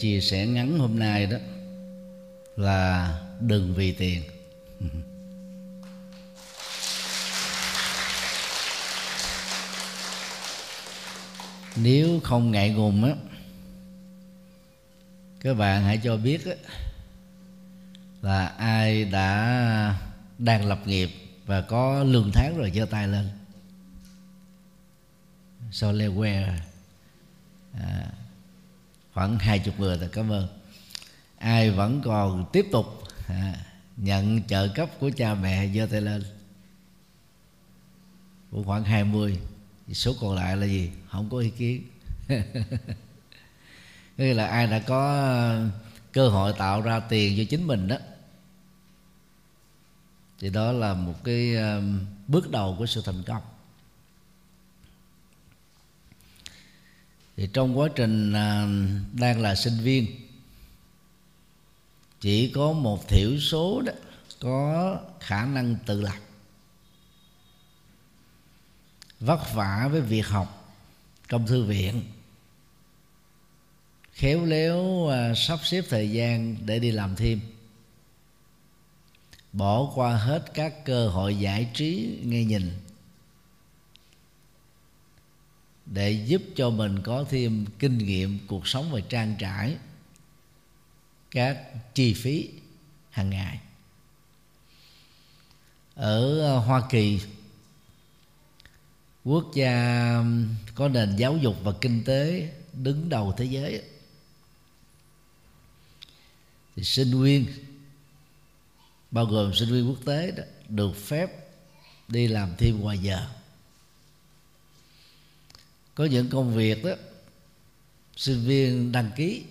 chia sẻ ngắn hôm nay đó là đừng vì tiền. Nếu không ngại ngùng á các bạn hãy cho biết á, là ai đã đang lập nghiệp và có lương tháng rồi giơ tay lên. So leo que à, khoảng hai chục người là cảm ơn. Ai vẫn còn tiếp tục à, nhận trợ cấp của cha mẹ giơ tay lên. Cũng khoảng 20 số còn lại là gì? Không có ý kiến. Nghĩa là ai đã có cơ hội tạo ra tiền cho chính mình đó thì đó là một cái à, bước đầu của sự thành công. Thì trong quá trình à, đang là sinh viên, chỉ có một thiểu số đó có khả năng tự lập. Vất vả với việc học trong thư viện, khéo léo à, sắp xếp thời gian để đi làm thêm. Bỏ qua hết các cơ hội giải trí, nghe nhìn để giúp cho mình có thêm kinh nghiệm cuộc sống và trang trải các chi phí hàng ngày. Ở ờ, Hoa Kỳ quốc gia có nền giáo dục và kinh tế đứng đầu thế giới. Thì sinh viên bao gồm sinh viên quốc tế đó, được phép đi làm thêm ngoài giờ có những công việc đó sinh viên đăng ký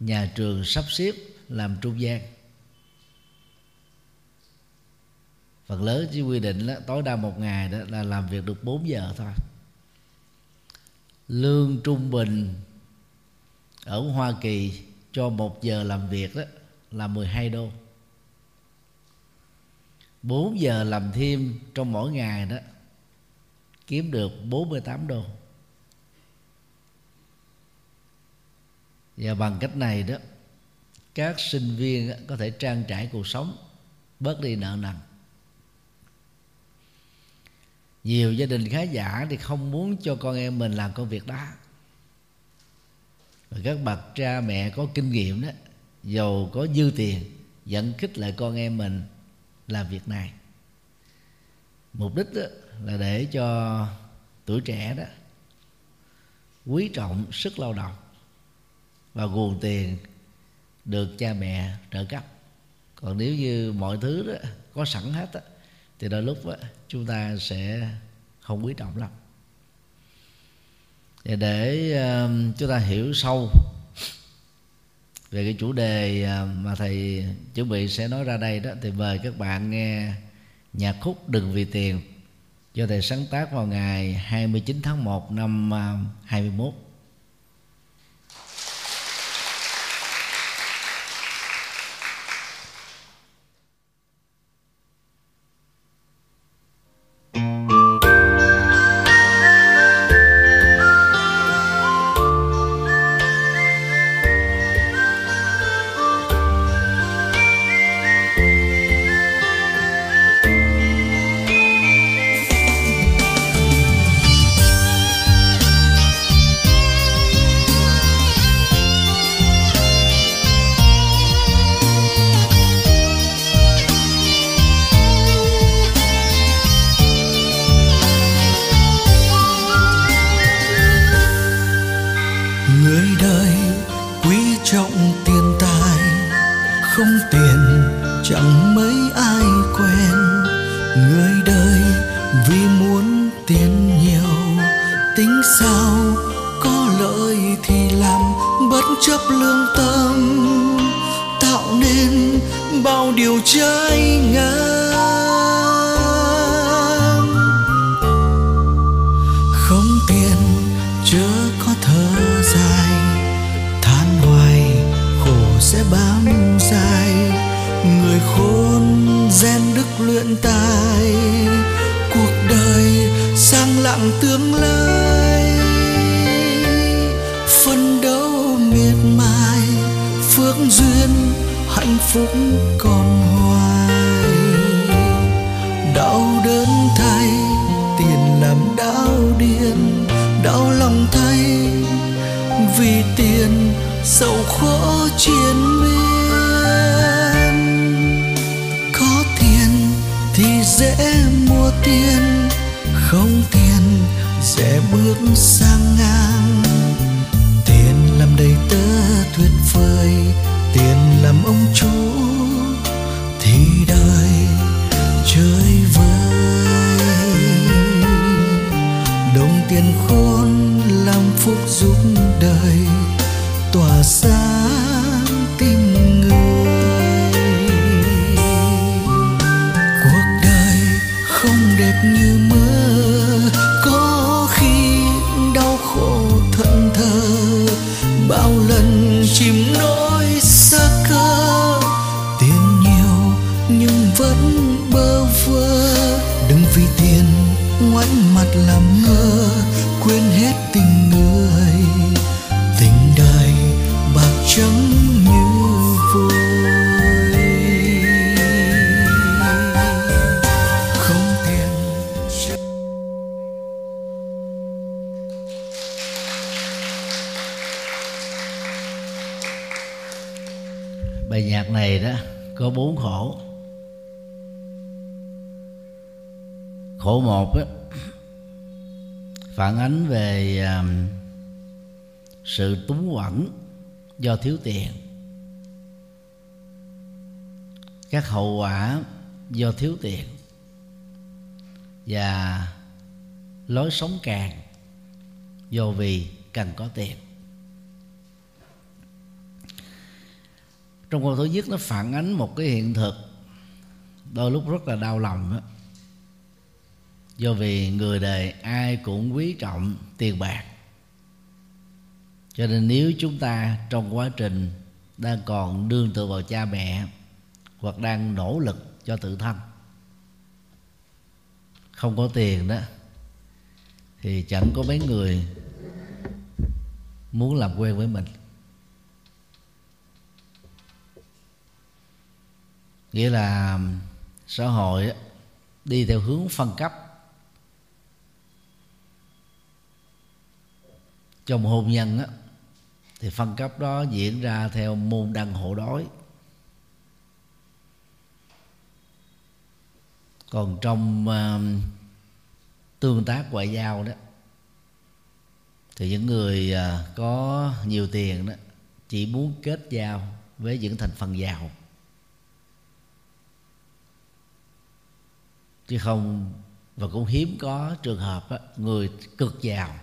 nhà trường sắp xếp làm trung gian. Phần lớn chỉ quy định đó, tối đa một ngày đó là làm việc được 4 giờ thôi. Lương trung bình ở Hoa Kỳ cho một giờ làm việc đó là 12 đô. 4 giờ làm thêm trong mỗi ngày đó kiếm được 48 đô. Và bằng cách này đó, các sinh viên có thể trang trải cuộc sống, bớt đi nợ nần. Nhiều gia đình khá giả thì không muốn cho con em mình làm công việc đó. Và các bậc cha mẹ có kinh nghiệm đó, giàu có dư tiền, dẫn khích lại con em mình làm việc này. Mục đích đó là để cho tuổi trẻ đó quý trọng sức lao động và nguồn tiền được cha mẹ trợ cấp. Còn nếu như mọi thứ đó có sẵn hết đó, thì đôi lúc đó, chúng ta sẽ không quý trọng lắm. Và để uh, chúng ta hiểu sâu về cái chủ đề um, mà thầy chuẩn bị sẽ nói ra đây đó thì mời các bạn nghe nhạc khúc đừng vì tiền do thầy sáng tác vào ngày 29 tháng 1 năm à, 21 phước duyên, hạnh phúc còn hoài. Đau đớn thay, tiền làm đau điên, đau lòng thay, vì tiền sầu khổ chiến miên. Có tiền thì dễ mua tiền, không tiền sẽ bước sang ngang. Tiền làm đầy tớ tuyệt vời. Tiền làm ông chúa một á, phản ánh về sự túng quẩn do thiếu tiền các hậu quả do thiếu tiền và lối sống càng do vì cần có tiền trong câu thứ nhất nó phản ánh một cái hiện thực đôi lúc rất là đau lòng đó do vì người đời ai cũng quý trọng tiền bạc. Cho nên nếu chúng ta trong quá trình đang còn đương tựa vào cha mẹ hoặc đang nỗ lực cho tự thân, không có tiền đó, thì chẳng có mấy người muốn làm quen với mình. Nghĩa là xã hội đi theo hướng phân cấp. Trong hôn nhân á, thì phân cấp đó diễn ra theo môn đăng hộ đối. Còn trong uh, tương tác ngoại giao đó thì những người uh, có nhiều tiền đó chỉ muốn kết giao với những thành phần giàu. Chứ không và cũng hiếm có trường hợp đó, người cực giàu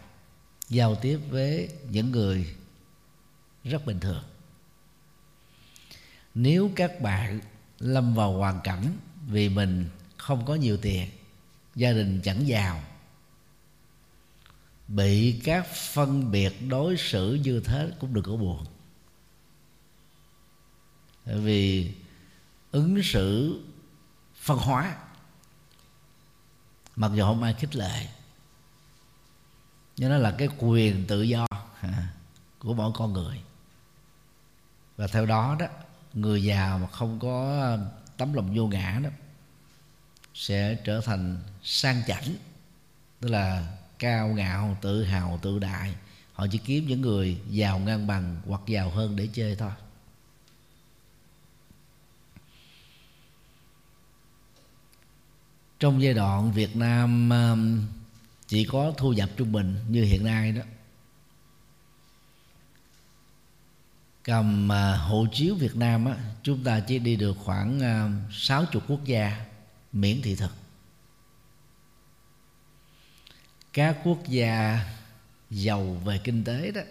giao tiếp với những người rất bình thường. Nếu các bạn lâm vào hoàn cảnh vì mình không có nhiều tiền, gia đình chẳng giàu, bị các phân biệt đối xử như thế cũng đừng có buồn. Bởi vì ứng xử phân hóa, mặc dù không ai khích lệ nhưng nó là cái quyền tự do của mỗi con người. Và theo đó đó, người già mà không có tấm lòng vô ngã đó, sẽ trở thành sang chảnh, tức là cao ngạo, tự hào, tự đại. Họ chỉ kiếm những người giàu ngang bằng hoặc giàu hơn để chơi thôi. Trong giai đoạn Việt Nam um, chỉ có thu nhập trung bình như hiện nay đó. Cầm à, hộ chiếu Việt Nam á, chúng ta chỉ đi được khoảng à, sáu chục quốc gia miễn thị thực. Các quốc gia giàu về kinh tế đó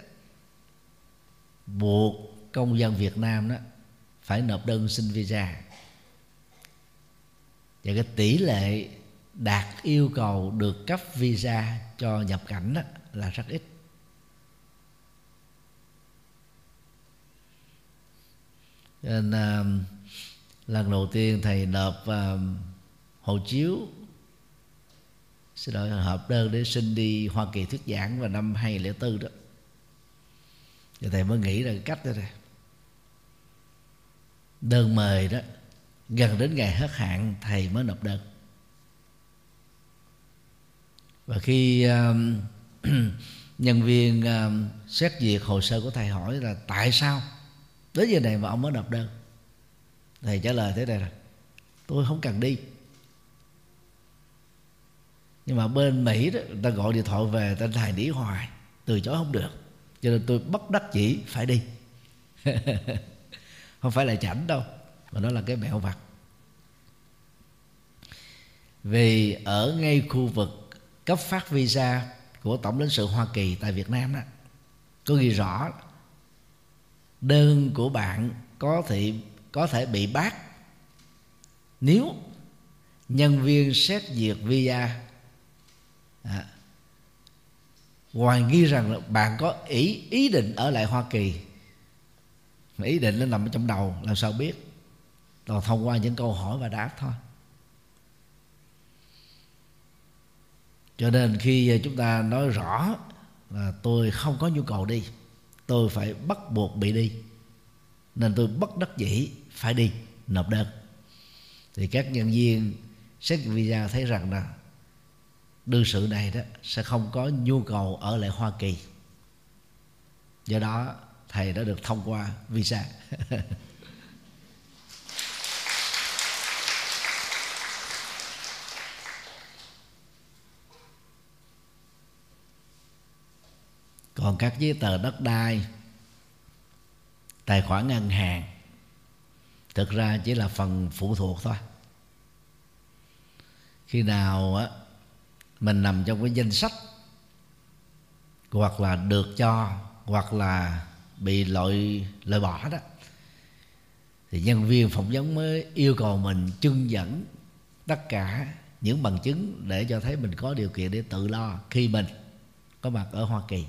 buộc công dân Việt Nam đó phải nộp đơn xin visa. Và cái tỷ lệ đạt yêu cầu được cấp visa cho nhập cảnh đó là rất ít. Nên uh, lần đầu tiên thầy nộp uh, hộ chiếu xin lỗi hợp đơn để xin đi Hoa Kỳ thuyết giảng vào năm 2004 đó. Thì thầy mới nghĩ ra cách đó này đơn mời đó gần đến ngày hết hạn thầy mới nộp đơn và khi uh, nhân viên uh, xét duyệt hồ sơ của thầy hỏi là tại sao đến giờ này mà ông mới nộp đơn? Thầy trả lời thế này là tôi không cần đi. Nhưng mà bên mỹ đó người ta gọi điện thoại về ta thầy đĩ hoài từ chối không được. Cho nên tôi bất đắc chỉ phải đi. Không phải là chảnh đâu mà nó là cái mẹo vặt. Vì ở ngay khu vực cấp phát visa của tổng lãnh sự Hoa Kỳ tại Việt Nam đó. Có ghi rõ đơn của bạn có thể có thể bị bác nếu nhân viên xét duyệt visa à, hoài nghi rằng là bạn có ý ý định ở lại Hoa Kỳ. Ý định nó nằm ở trong đầu làm sao biết? Rồi thông qua những câu hỏi và đáp thôi. Cho nên khi à, chúng ta nói rõ là tôi không có nhu cầu đi, tôi phải bắt buộc bị đi, nên tôi bất đắc dĩ phải đi nộp đơn. Thì các nhân viên xét visa thấy rằng là đương sự này đó sẽ không có nhu cầu ở lại Hoa Kỳ. Do đó, thầy đã được thông qua visa. còn các giấy tờ đất đai, tài khoản ngân hàng, thực ra chỉ là phần phụ thuộc thôi. Khi nào á, mình nằm trong cái danh sách, hoặc là được cho, hoặc là bị loại loại bỏ đó, thì nhân viên phỏng vấn mới yêu cầu mình trưng dẫn tất cả những bằng chứng để cho thấy mình có điều kiện để tự lo khi mình có mặt ở Hoa Kỳ.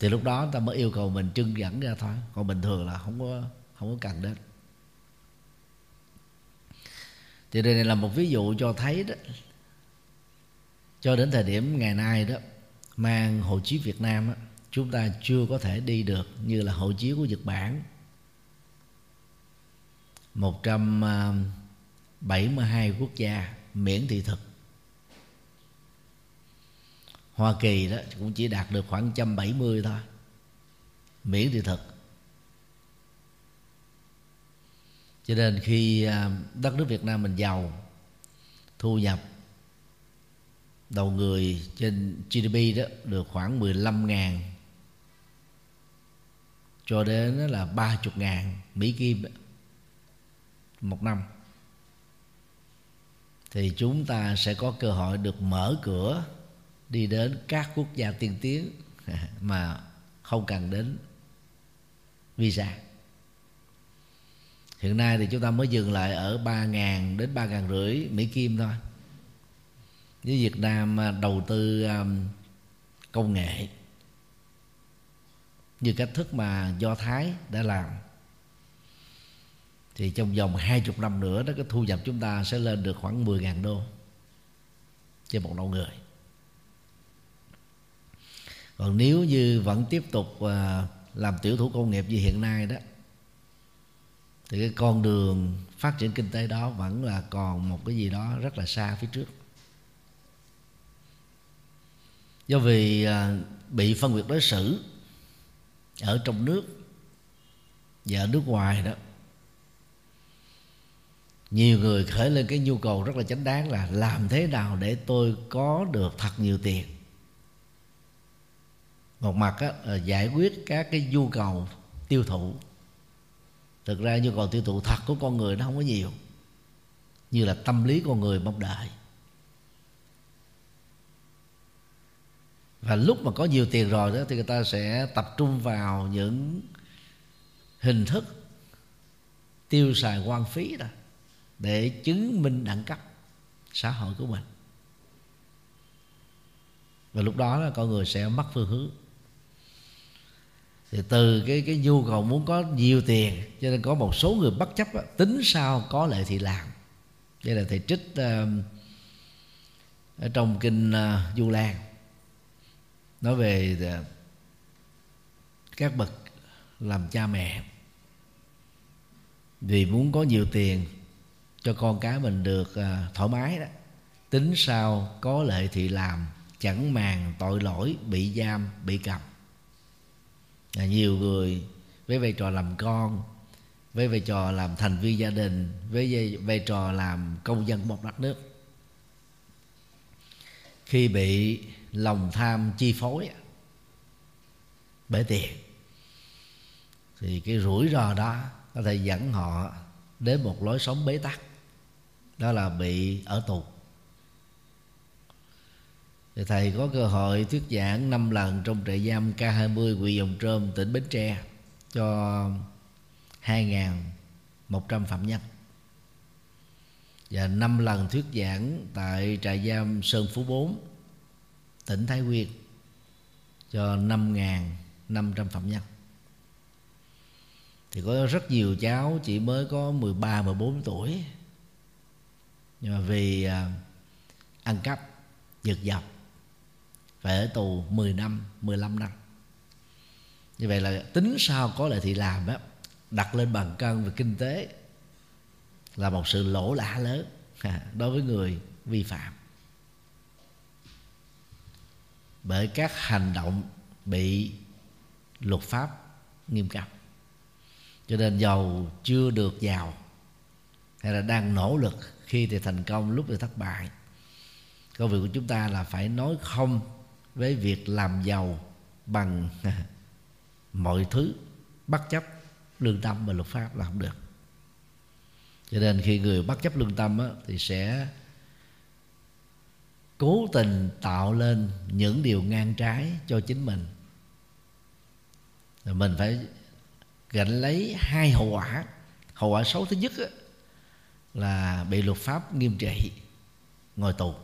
Thì lúc đó ta mới yêu cầu mình trưng dẫn ra thôi. Còn bình thường là không có không có cần đến. Thì đây là một ví dụ cho thấy đó. Cho đến thời điểm ngày nay đó mang hộ chiếu Việt Nam đó, chúng ta chưa có thể đi được như là hộ chiếu của Nhật Bản. 172 à, quốc gia miễn thị thực. Hoa Kỳ đó cũng chỉ đạt được khoảng 170 thôi. Miễn thị thực cho nên khi à, đất nước Việt Nam mình giàu, thu nhập đầu người trên GDP đó được khoảng 15 ngàn, cho đến là 30 ngàn Mỹ Kim một năm, thì chúng ta sẽ có cơ hội được mở cửa đi đến các quốc gia tiên tiến mà không cần đến visa. Hiện nay thì chúng ta mới dừng lại ở ba ngàn đến ba ngàn rưỡi mỹ kim thôi. Với Việt Nam à, đầu tư à, công nghệ như cách thức mà Do Thái đã làm. Thì trong vòng hai chục năm nữa đó, cái thu nhập chúng ta sẽ lên được khoảng 10.000 đô trên một đầu người còn nếu như vẫn tiếp tục à, làm tiểu thủ công nghiệp như hiện nay đó, thì cái con đường phát triển kinh tế đó vẫn là còn một cái gì đó rất là xa phía trước. Do vì à, bị phân biệt đối xử ở trong nước và ở nước ngoài đó, nhiều người khởi lên cái nhu cầu rất là chánh đáng là làm thế nào để tôi có được thật nhiều tiền một mặt á, là giải quyết các cái nhu cầu tiêu thụ. Thực ra nhu cầu tiêu thụ thật của con người nó không có nhiều như là tâm lý con người mong đợi. Và lúc mà có nhiều tiền rồi đó thì người ta sẽ tập trung vào những hình thức tiêu xài quan phí đó để chứng minh đẳng cấp xã hội của mình. Và lúc đó là con người sẽ mất phương hướng thì từ cái cái nhu cầu muốn có nhiều tiền cho nên có một số người bất chấp đó, tính sao có lợi thì làm. Đây là thầy trích uh, ở trong kinh uh, du lan. Nói về uh, các bậc làm cha mẹ. Vì muốn có nhiều tiền cho con cái mình được uh, thoải mái đó tính sao có lợi thì làm chẳng màng tội lỗi bị giam bị cầm à, nhiều người với vai trò làm con với vai trò làm thành viên gia đình với vai trò làm công dân một đất nước. Khi bị lòng tham chi phối bởi tiền. Thì cái rủi ro đó có thể dẫn họ đến một lối sống bế tắc. Đó là bị ở tù thì thầy có cơ hội thuyết giảng năm lần trong trại giam K20 huyện Dòng Trơm, tỉnh Bến Tre, cho 2.100 phạm nhân. Và năm lần thuyết giảng tại trại giam Sơn Phú 4 tỉnh Thái Nguyên, cho 5.500 phạm nhân. Thì có rất nhiều cháu chỉ mới có 13 14 tuổi, nhưng mà vì à, ăn cắp giật dọc phải ở tù 10 năm 15 năm. Như vậy là tính sao có lại thì làm á, đặt lên bàn cân về kinh tế là một sự lỗ lã lớn đối với người vi phạm. Bởi các hành động bị luật pháp nghiêm cấm. Cho nên giàu chưa được giàu hay là đang nỗ lực khi thì thành công, lúc thì thất bại, công việc của chúng ta là phải nói không với việc làm giàu bằng mọi thứ bất chấp lương tâm và luật pháp là không được. Cho nên khi người bất chấp lương tâm á, thì sẽ cố tình tạo lên những điều ngang trái cho chính mình. Rồi mình phải gánh lấy hai hậu quả hậu quả xấu thứ nhất á, là bị luật pháp nghiêm trị ngồi tù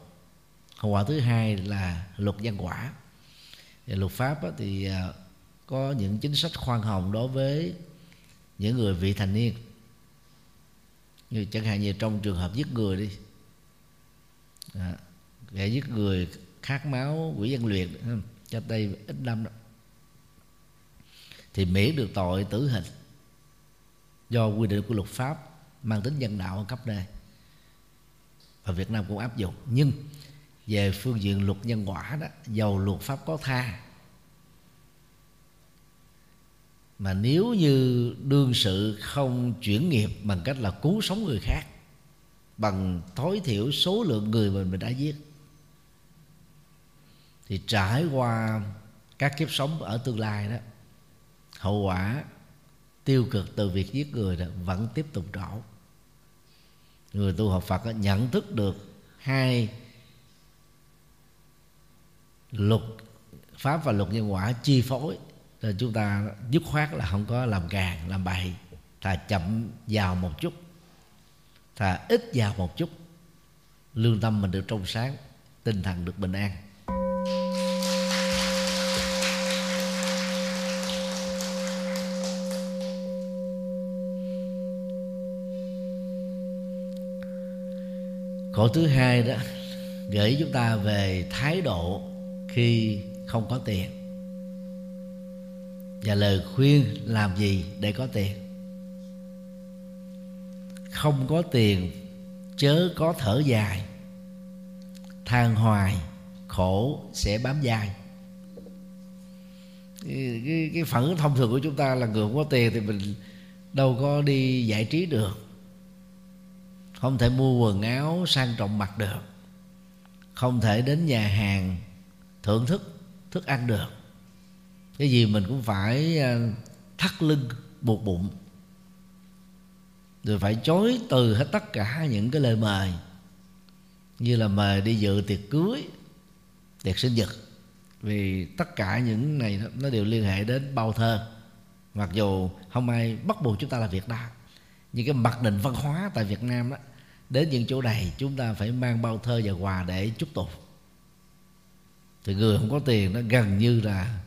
hậu quả thứ hai là luật nhân quả. Và luật pháp thì à, có những chính sách khoan hồng đối với những người vị thành niên. Như chẳng hạn như trong trường hợp giết người đi à, kẻ giết người khát máu quỷ dân luyện ừ, cho đây ít năm đó thì miễn được tội tử hình do quy định của luật pháp mang tính nhân đạo ở cấp đây và Việt Nam cũng áp dụng. Nhưng về phương diện luật nhân quả đó dầu luật pháp có tha. Mà nếu như đương sự không chuyển nghiệp bằng cách là cứu sống người khác bằng tối thiểu số lượng người mình mình đã giết thì trải qua các kiếp sống ở tương lai đó hậu quả tiêu cực từ việc giết người đó vẫn tiếp tục trổ người tu học Phật đó, nhận thức được hai luật, pháp và luật nhân quả chi phối rồi chúng ta dứt khoát là không có làm càng, làm bậy, thà chậm vào một chút, thà ít vào một chút, lương tâm mình được trong sáng, tinh thần được bình an. Khổ thứ hai đó, gửi chúng ta về thái độ khi không có tiền. Và lời khuyên làm gì để có tiền? Không có tiền chớ có thở dài. Than hoài khổ sẽ bám dài cái, cái, cái phản ứng thông thường của chúng ta là người không có tiền thì mình đâu có đi giải trí được. Không thể mua quần áo sang trọng mặc được. Không thể đến nhà hàng thưởng thức thức ăn được. Cái gì mình cũng phải à, thắt lưng buộc bụng. Rồi phải chối từ hết tất cả những cái lời mời. Như là mời đi dự tiệc cưới, tiệc sinh nhật. Vì tất cả những này nó đều liên hệ đến bao thơ. Mặc dù không ai bắt buộc chúng ta là việc đó nhưng cái mặc định văn hóa tại Việt Nam đó đến những chỗ này chúng ta phải mang bao thơ và quà để chúc tụng thì người không có tiền nó gần như là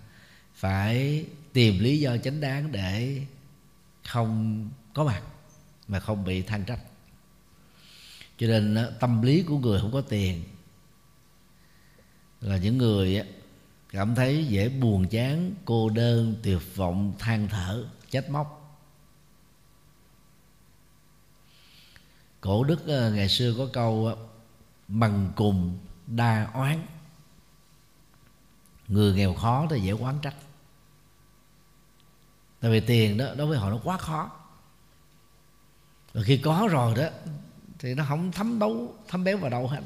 phải tìm lý do chính đáng để không có mặt mà không bị than trách. Cho nên tâm lý của người không có tiền là những người cảm thấy dễ buồn chán, cô đơn, tuyệt vọng, than thở, chết móc. Cổ đức ngày xưa có câu bằng cùng đa oán người nghèo khó thì dễ quán trách. Tại vì tiền đó, đối với họ nó quá khó. Và khi có rồi đó, thì nó không thấm đấu, thấm béo vào đâu hết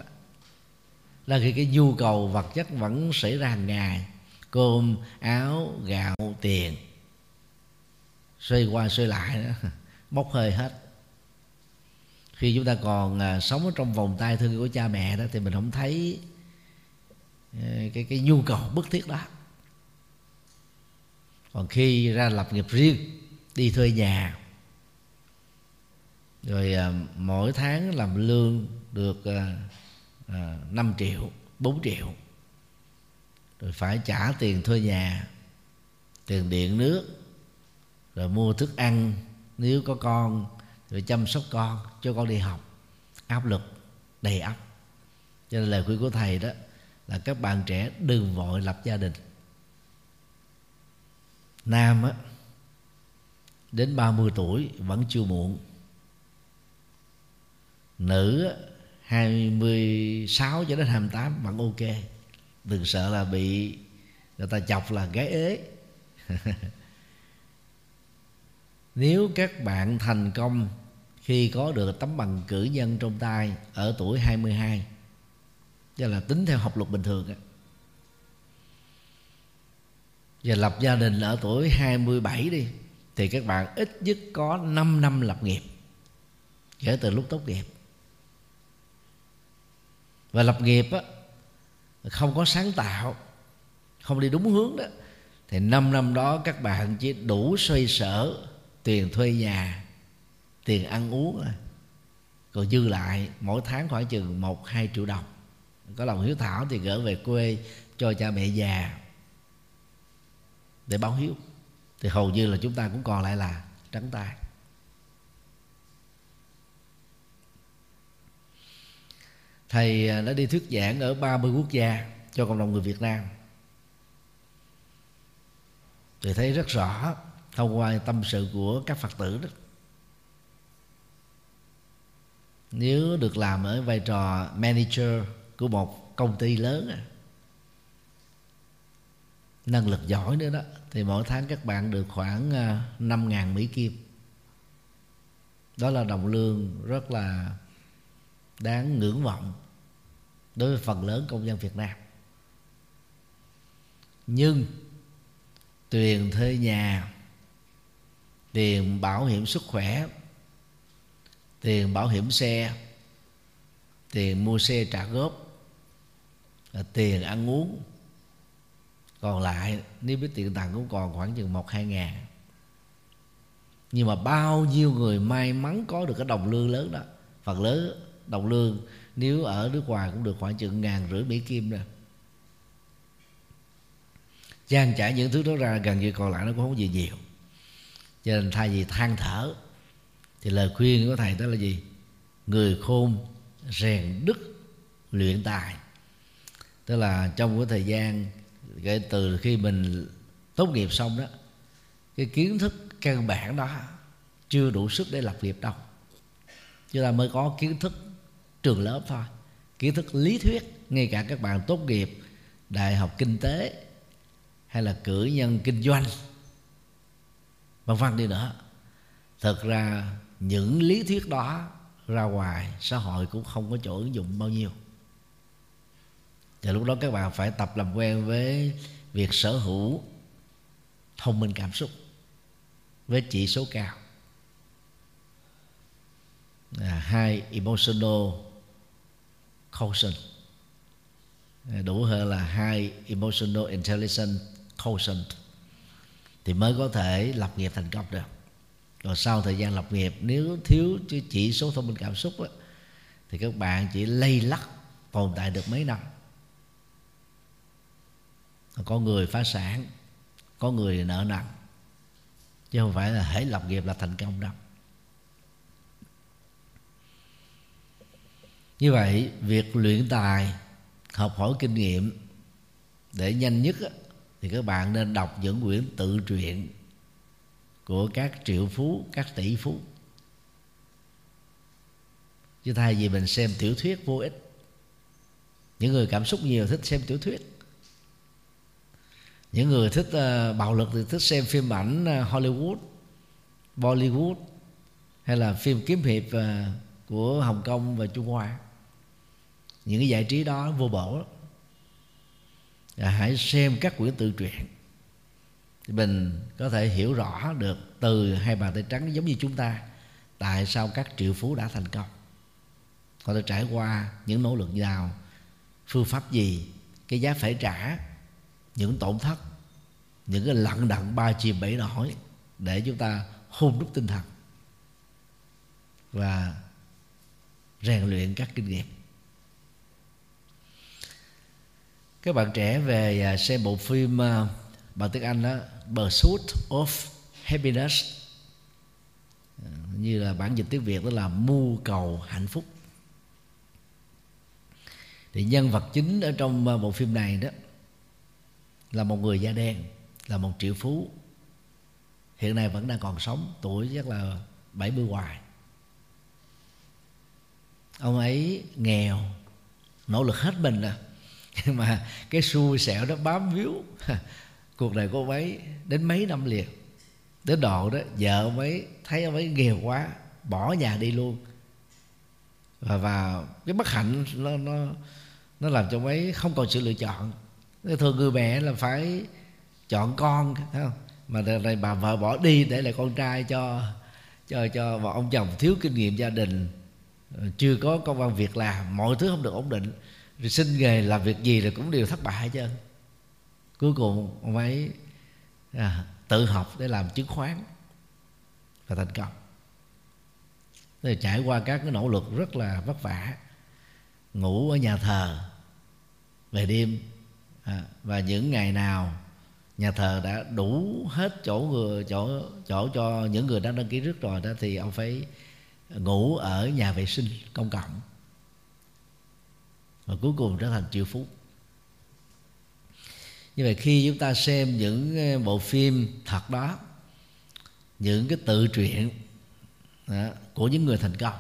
là khi cái nhu cầu vật chất vẫn xảy ra hàng ngày, cơm, áo, gạo, tiền, xoay qua xoay lại đó, bốc hơi hết. Khi chúng ta còn à, sống ở trong vòng tay thương của cha mẹ đó, thì mình không thấy Ờ, cái cái nhu cầu bức thiết đó. Còn khi ra lập nghiệp riêng đi thuê nhà rồi à, mỗi tháng làm lương được à, à, 5 triệu 4 triệu rồi phải trả tiền thuê nhà tiền điện nước rồi mua thức ăn nếu có con rồi chăm sóc con cho con đi học. Áp lực đầy ắp. Cho nên lời khuyên của thầy đó là các bạn trẻ đừng vội lập gia đình. Nam á, đến 30 tuổi vẫn chưa muộn. Nữ 26 cho đến 28 vẫn ok. Đừng sợ là bị người ta chọc là gái ế. Nếu các bạn thành công khi có được tấm bằng cử nhân trong tay ở tuổi 22 và là tính theo học luật bình thường á. Và lập gia đình ở tuổi 27 đi, Thì các bạn ít nhất có 5 năm lập nghiệp, Kể từ lúc tốt nghiệp. Và lập nghiệp á, Không có sáng tạo, Không đi đúng hướng đó, Thì 5 năm đó các bạn chỉ đủ xoay sở Tiền thuê nhà, tiền ăn uống rồi còn dư lại, mỗi tháng khoảng chừng một, hai triệu đồng có lòng hiếu thảo thì gỡ về quê cho cha mẹ già để báo hiếu. Thì hầu như là chúng ta cũng còn lại là trắng tay. Thầy à, đã đi thuyết giảng ở 30 quốc gia cho cộng đồng người Việt Nam. Thì thấy rất rõ thông qua tâm sự của các Phật tử đó. Nếu được làm ở vai trò manager của một công ty lớn à, năng lực giỏi nữa đó. Thì mỗi tháng các bạn được khoảng à, 5.000 Mỹ Kim. Đó là đồng lương rất là đáng ngưỡng vọng đối với phần lớn công dân Việt Nam. Nhưng tiền thuê nhà tiền bảo hiểm sức khỏe tiền bảo hiểm xe tiền mua xe trả góp Ờ, tiền ăn uống. Còn lại, nếu biết tiền tặng cũng còn khoảng chừng một, hai ngàn. Nhưng mà bao nhiêu người may mắn có được cái đồng lương lớn đó. Phần lớn đồng lương, nếu ở nước ngoài cũng được khoảng chừng ngàn rưỡi mỹ kim rồi trang trải những thứ đó ra, gần như còn lại nó cũng không gì nhiều. Cho nên thay vì than thở, thì lời khuyên của thầy đó là gì? Người khôn rèn đức luyện tài tức là trong cái thời gian kể từ khi mình tốt nghiệp xong đó, cái kiến thức căn bản đó chưa đủ sức để lập nghiệp đâu. Chúng ta mới có kiến thức trường lớp thôi, kiến thức lý thuyết, ngay cả các bạn tốt nghiệp đại học kinh tế hay là cử nhân kinh doanh vân vân đi nữa. Thực ra những lý thuyết đó ra ngoài xã hội cũng không có chỗ ứng dụng bao nhiêu và lúc đó các bạn phải tập làm quen với việc sở hữu thông minh cảm xúc với chỉ số cao. À, hai emotional quotient à, đủ hơn là hai emotional intelligence quotient thì mới có thể lập nghiệp thành công được. Rồi sau thời gian lập nghiệp nếu thiếu chỉ số thông minh cảm xúc đó, thì các bạn chỉ lây lắc tồn tại được mấy năm có người phá sản có người nợ nặng, chứ không phải là hãy lập nghiệp là thành công đâu. Như vậy việc luyện tài học hỏi kinh nghiệm để nhanh nhất thì các bạn nên đọc những quyển tự truyện của các triệu phú các tỷ phú. Chứ thay vì mình xem tiểu thuyết vô ích những người cảm xúc nhiều thích xem tiểu thuyết những người thích uh, bạo lực thì thích xem phim ảnh ờ, Hollywood Bollywood hay là phim kiếm hiệp uh, của Hồng Kông và Trung Hoa. Những cái giải trí đó vô bổ lắm. Hãy xem các quyển tự truyện thì mình có thể hiểu rõ được từ hai bàn tay trắng giống như chúng ta tại sao các triệu phú đã thành công. Họ đã trải qua những nỗ lực nào phương pháp gì cái giá phải trả những tổn thất, những cái lặng đặng ba chìm bảy nổi để chúng ta hôn đúc tinh thần và rèn luyện các kinh nghiệm. Các bạn trẻ về à, xem bộ phim à, bằng tiếng Anh đó, Pursuit of Happiness. À, như là bản dịch tiếng Việt đó là mưu cầu hạnh phúc. Thì nhân vật chính ở trong bộ phim này đó là một người da đen, là một triệu phú. Hiện nay vẫn đang còn sống, tuổi chắc là 70 hoài. Ông ấy nghèo, nỗ lực hết mình à nhưng mà cái xui xẻo đó bám víu. Cuộc đời của ông ấy đến mấy năm liền. Đến độ đó, vợ ông ấy thấy ông ấy nghèo quá, bỏ nhà đi luôn. Và và cái bất hạnh nó nó nó làm cho ông ấy không còn sự lựa chọn thường người mẹ là phải chọn con thấy không? Mà đợt này bà vợ bỏ đi để lại con trai cho cho cho và ông chồng. Thiếu kinh nghiệm gia đình ờ, chưa có công an việc làm mọi thứ không được ổn định. Rồi xin nghề làm việc gì là cũng đều thất bại hết trơn. Cuối cùng ông ấy à, tự học để làm chứng khoán và thành công. Rồi trải qua các cái nỗ lực rất là vất vả ngủ ở nhà thờ về đêm à, và những ngày nào nhà thờ đã đủ hết chỗ người chỗ chỗ cho những người đang đăng ký trước rồi đó thì ông phải ngủ ở nhà vệ sinh công cộng. Và cuối cùng trở thành triệu phú. Như vậy khi chúng ta xem những ờ, bộ phim thật đó những cái tự truyện đó, của những người thành công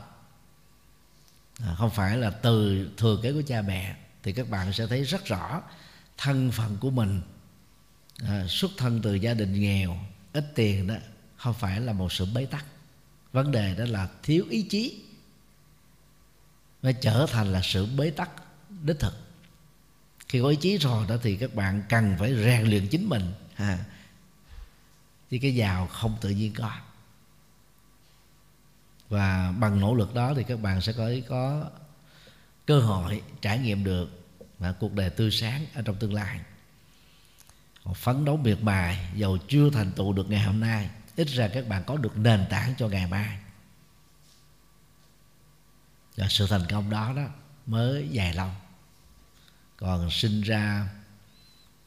à, không phải là từ thừa kế của cha mẹ thì các bạn sẽ thấy rất rõ thân phận của mình. À, xuất thân từ gia đình nghèo ít tiền đó không phải là một sự bế tắc. Vấn đề đó là thiếu ý chí nó trở thành là sự bế tắc đích thực. Khi có ý chí rồi đó thì các bạn cần phải rèn luyện chính mình à, thì cái giàu không tự nhiên có. Và bằng nỗ lực đó thì các bạn sẽ có có cơ hội trải nghiệm được và cuộc đời tươi sáng ở trong tương lai. Họ phấn đấu miệt mài dầu chưa thành tựu được ngày hôm nay. Ít ra các bạn có được nền tảng cho ngày mai. Và sự thành công đó đó mới dài lâu. Còn sinh ra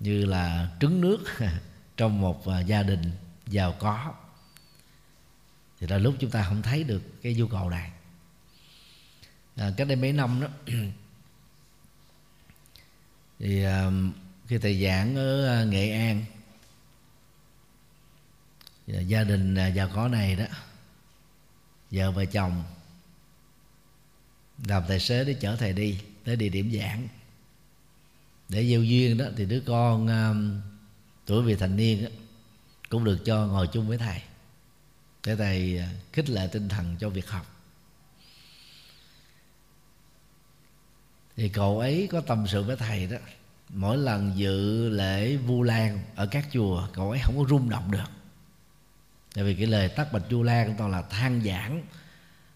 như là trứng nước trong một à, gia đình giàu có thì là lúc chúng ta không thấy được cái nhu cầu này. À, cách đây mấy năm đó thì um, khi thầy giảng ở ờ, nghệ an gia đình à, giàu có này đó vợ và chồng làm tài xế để chở thầy đi tới địa điểm giảng. Để gieo duyên đó thì đứa con um, tuổi vị thành niên đó, cũng được cho ngồi chung với thầy. Để thầy à, khích lệ tinh thần cho việc học. Thì cậu ấy có tâm sự với thầy đó. Mỗi lần dự lễ vu lan ở các chùa, cậu ấy không có rung động được. Tại vì cái lời tắt bạch vu lan toàn là than giảng.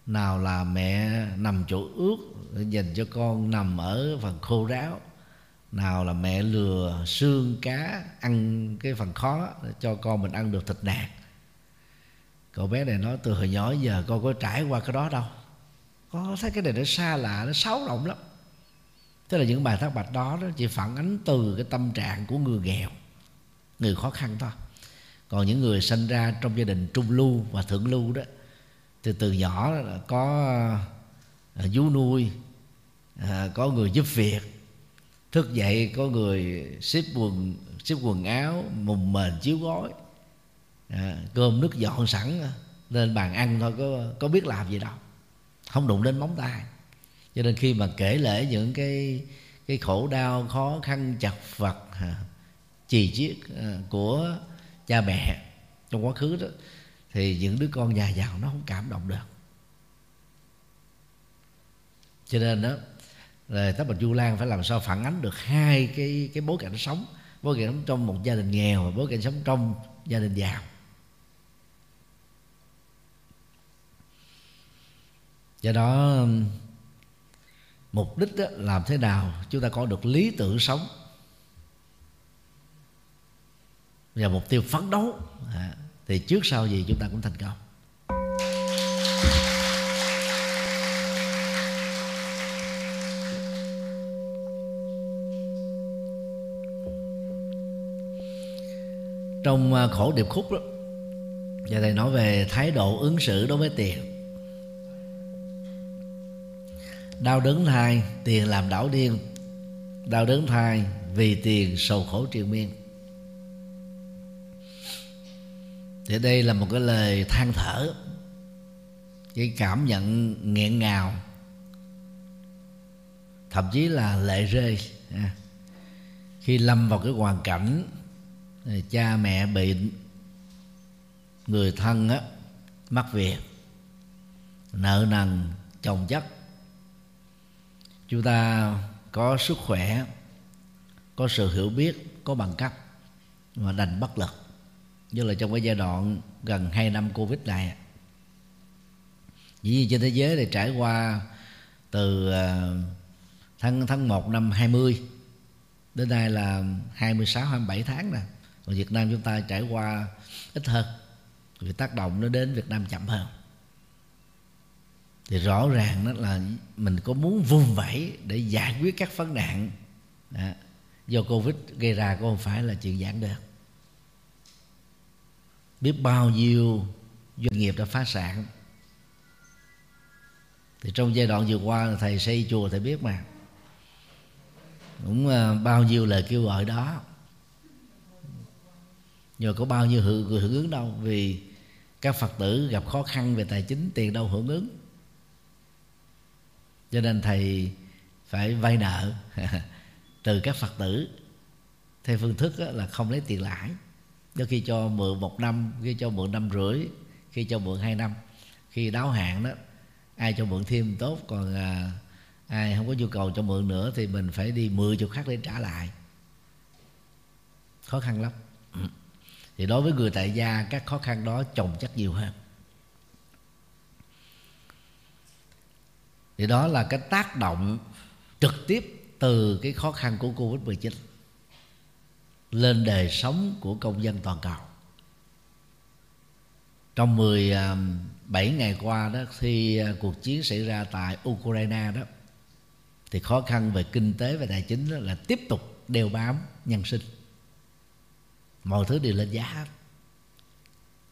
Nào là mẹ nằm chỗ ướt, dành cho con nằm ở phần khô ráo. Nào là mẹ lừa xương cá, ăn cái phần khó, cho con mình ăn được thịt nạc. Cậu bé này nói, từ hồi nhỏ giờ con có trải qua cái đó đâu. Có thấy cái này nó xa lạ, nó xấu động lắm tức là những bài thác bạch đó nó chỉ phản ánh từ cái tâm trạng của người nghèo người khó khăn thôi. Còn những người sinh ra trong gia đình trung lưu và thượng lưu đó thì từ nhỏ là có à, vú nuôi à, có người giúp việc. Thức dậy có người xếp quần xếp quần áo mùng mền chiếu gối à, cơm nước dọn sẵn lên bàn ăn thôi có có biết làm gì đâu. Không đụng đến móng tay cho nên khi mà kể lễ những cái cái khổ đau, khó khăn chặt vật à, trì chiết à, của cha mẹ trong quá khứ đó, thì những đứa con nhà giàu nó không cảm động được. Cho nên đó, là tất bình du lan phải làm sao phản ánh được hai cái cái bối cảnh sống, bối cảnh sống trong một gia đình nghèo và bối cảnh sống trong gia đình giàu. Do đó mục đích đó, làm thế nào chúng ta có được lý tưởng sống? Và mục tiêu phấn đấu à, thì trước sau gì chúng ta cũng thành công. Trong à, khổ điệp khúc đó giờ thầy nói về thái độ ứng xử đối với tiền. Đau đớn thai, tiền làm đảo điên. Đau đớn thai, vì tiền sầu khổ triền miên. Thì đây là một cái lời than thở, cái cảm nhận nghẹn ngào, thậm chí là lệ rơi. À, khi lâm vào cái hoàn cảnh à, cha mẹ bị người thân á, mắc việc, nợ nần, chồng chất chúng ta có sức khỏe, có sự hiểu biết, có bằng cấp mà đành bất lực. Như là trong cái giai đoạn gần 2 năm covid này. Dĩ nhiên trên thế giới thì trải qua từ ờ, tháng tháng 1 năm 20 đến nay là 26 27 tháng nè. Còn Việt Nam chúng ta trải qua ít hơn, vì tác động nó đến Việt Nam chậm hơn thì rõ ràng đó là mình có muốn vung vẩy để giải quyết các vấn nạn. Đó, do covid gây ra cũng không phải là chuyện giản đơn. Biết bao nhiêu doanh nghiệp đã phá sản. Thì trong giai đoạn vừa qua thầy xây chùa thầy biết mà. Cũng à, bao nhiêu lời kêu gọi đó. Nhưng có bao nhiêu hưởng, hưởng ứng đâu. Vì các phật tử gặp khó khăn về tài chính tiền đâu hưởng ứng cho nên thầy phải vay nợ. Từ các phật tử. Theo phương thức là không lấy tiền lãi. Đôi khi cho mượn một năm khi cho mượn năm rưỡi khi cho mượn hai năm. Khi đáo hạn đó ai cho mượn thêm tốt còn à, ai không có nhu cầu cho mượn nữa thì mình phải đi mười chục khác để trả lại. Khó khăn lắm. Thì đối với người tại gia các khó khăn đó chồng chất nhiều hơn. Thì đó là cái tác động trực tiếp từ cái khó khăn của covid 19 lên đời sống của công dân toàn cầu. Trong 17 à, ngày qua đó, khi à, cuộc chiến xảy ra tại Ukraine đó, thì khó khăn về kinh tế và tài chính đó là tiếp tục đeo bám nhân sinh. Mọi thứ đều lên giá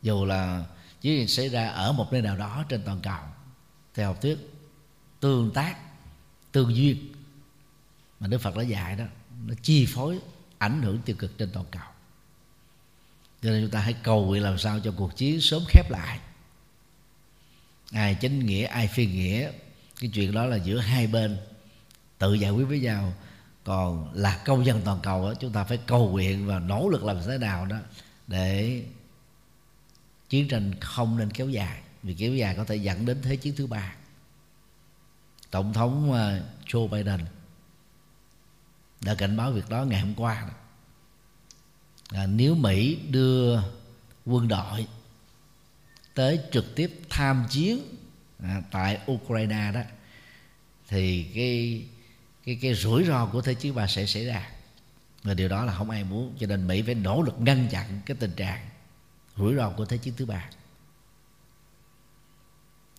dù là chiến xảy ra ở một nơi nào đó trên toàn cầu, theo học thuyết tương tác tương duyên. Mà Đức Phật đã dạy đó nó chi phối ảnh hưởng tiêu cực trên toàn cầu. Cho nên chúng ta hãy cầu nguyện làm sao cho cuộc chiến sớm khép lại. Ai chính nghĩa ai phi nghĩa cái chuyện đó là giữa hai bên tự giải quyết với nhau. Còn là công dân toàn cầu đó, chúng ta phải cầu nguyện và nỗ lực làm thế nào đó để chiến tranh không nên kéo dài. Vì kéo dài có thể dẫn đến thế chiến thứ ba tổng thống ờ, Joe Biden đã cảnh báo việc đó ngày hôm qua đó. À, nếu Mỹ đưa quân đội tới trực tiếp tham chiến à, tại Ukraine đó thì cái cái cái rủi ro của thế chiến ba sẽ xảy ra. Và điều đó là không ai muốn. Cho nên Mỹ phải nỗ lực ngăn chặn cái tình trạng rủi ro của thế chiến thứ ba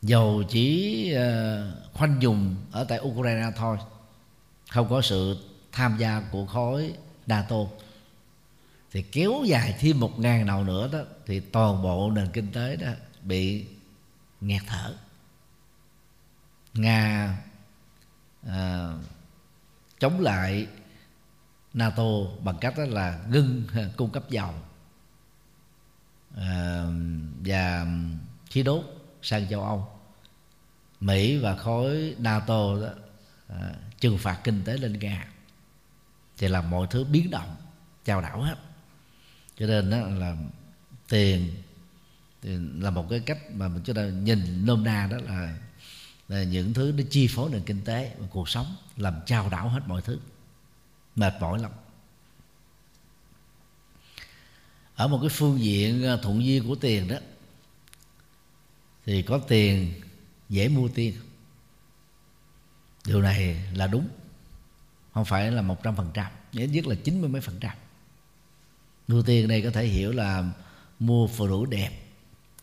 dầu chỉ ờ, khoanh dùng ở tại Ukraine thôi. Không có sự tham gia của khối NATO. Thì kéo dài thêm một ngàn nào nữa đó thì toàn bộ nền kinh tế đó bị nghẹt thở. Nga à, chống lại nato bằng cách đó là ngưng cung cấp dầu à, và khí đốt sang châu âu. Mỹ và khối nato đó à, trừng phạt kinh tế lên nga thì làm mọi thứ biến động chào đảo hết. Cho nên đó là tiền thì là một cái cách mà mình chúng ta nhìn nôm na đó là, là những thứ nó chi phối nền kinh tế và cuộc sống làm trao đảo hết mọi thứ. Mệt mỏi lắm. Ở một cái phương diện à, thuận duyên của tiền đó thì có tiền dễ mua tiền. Điều này là đúng. Không phải là một trăm phần trăm nhất là chín mươi mấy phần trăm. Mua tiền này có thể hiểu là mua phụ nữ đẹp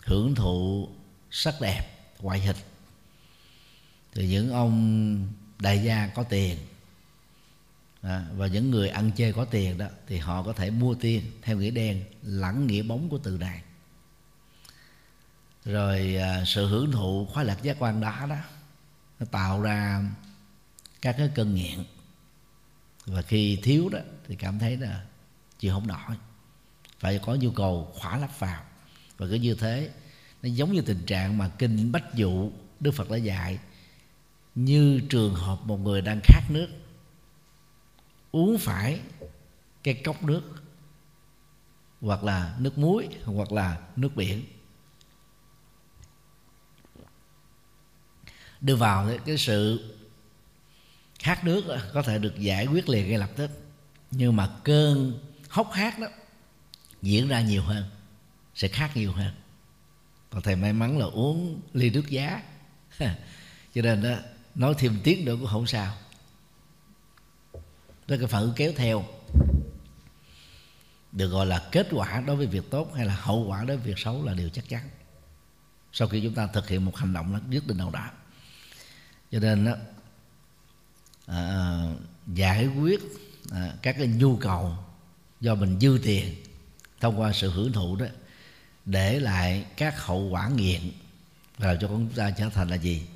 hưởng thụ sắc đẹp ngoại hình. Thì những ông đại gia có tiền à, và những người ăn chơi có tiền đó thì họ có thể mua tiền theo nghĩa đen lẫn nghĩa bóng của từ này rồi à, sự hưởng thụ khoái lạc giác quan đó đó, nó tạo ra các cái cơn nghiện. Và khi thiếu đó, thì cảm thấy là chịu không nổi. Phải có nhu cầu khỏa lấp vào. Và cứ như thế, nó giống như tình trạng mà kinh bách dụ, đức phật đã dạy, như trường hợp một người đang khát nước, uống phải cái cốc nước, hoặc là nước muối, hoặc là nước biển. Đưa vào cái sự khát nước có thể được giải quyết liền ngay lập tức. Nhưng mà cơn hốc hát đó diễn ra nhiều hơn, sẽ khác nhiều hơn. Còn thầy may mắn là uống ly nước giá. Cho nên đó, nói thêm tiếng nữa cũng không sao. Đó cái phản kéo theo. Được gọi là kết quả đối với việc tốt hay là hậu quả đối với việc xấu là điều chắc chắn. Sau khi chúng ta thực hiện một hành động là nhất định nào đó cho nên đó, à, giải quyết à, các cái nhu cầu do mình dư tiền thông qua sự hưởng thụ đó để lại các hậu quả nghiện và cho chúng ta trở thành là gì?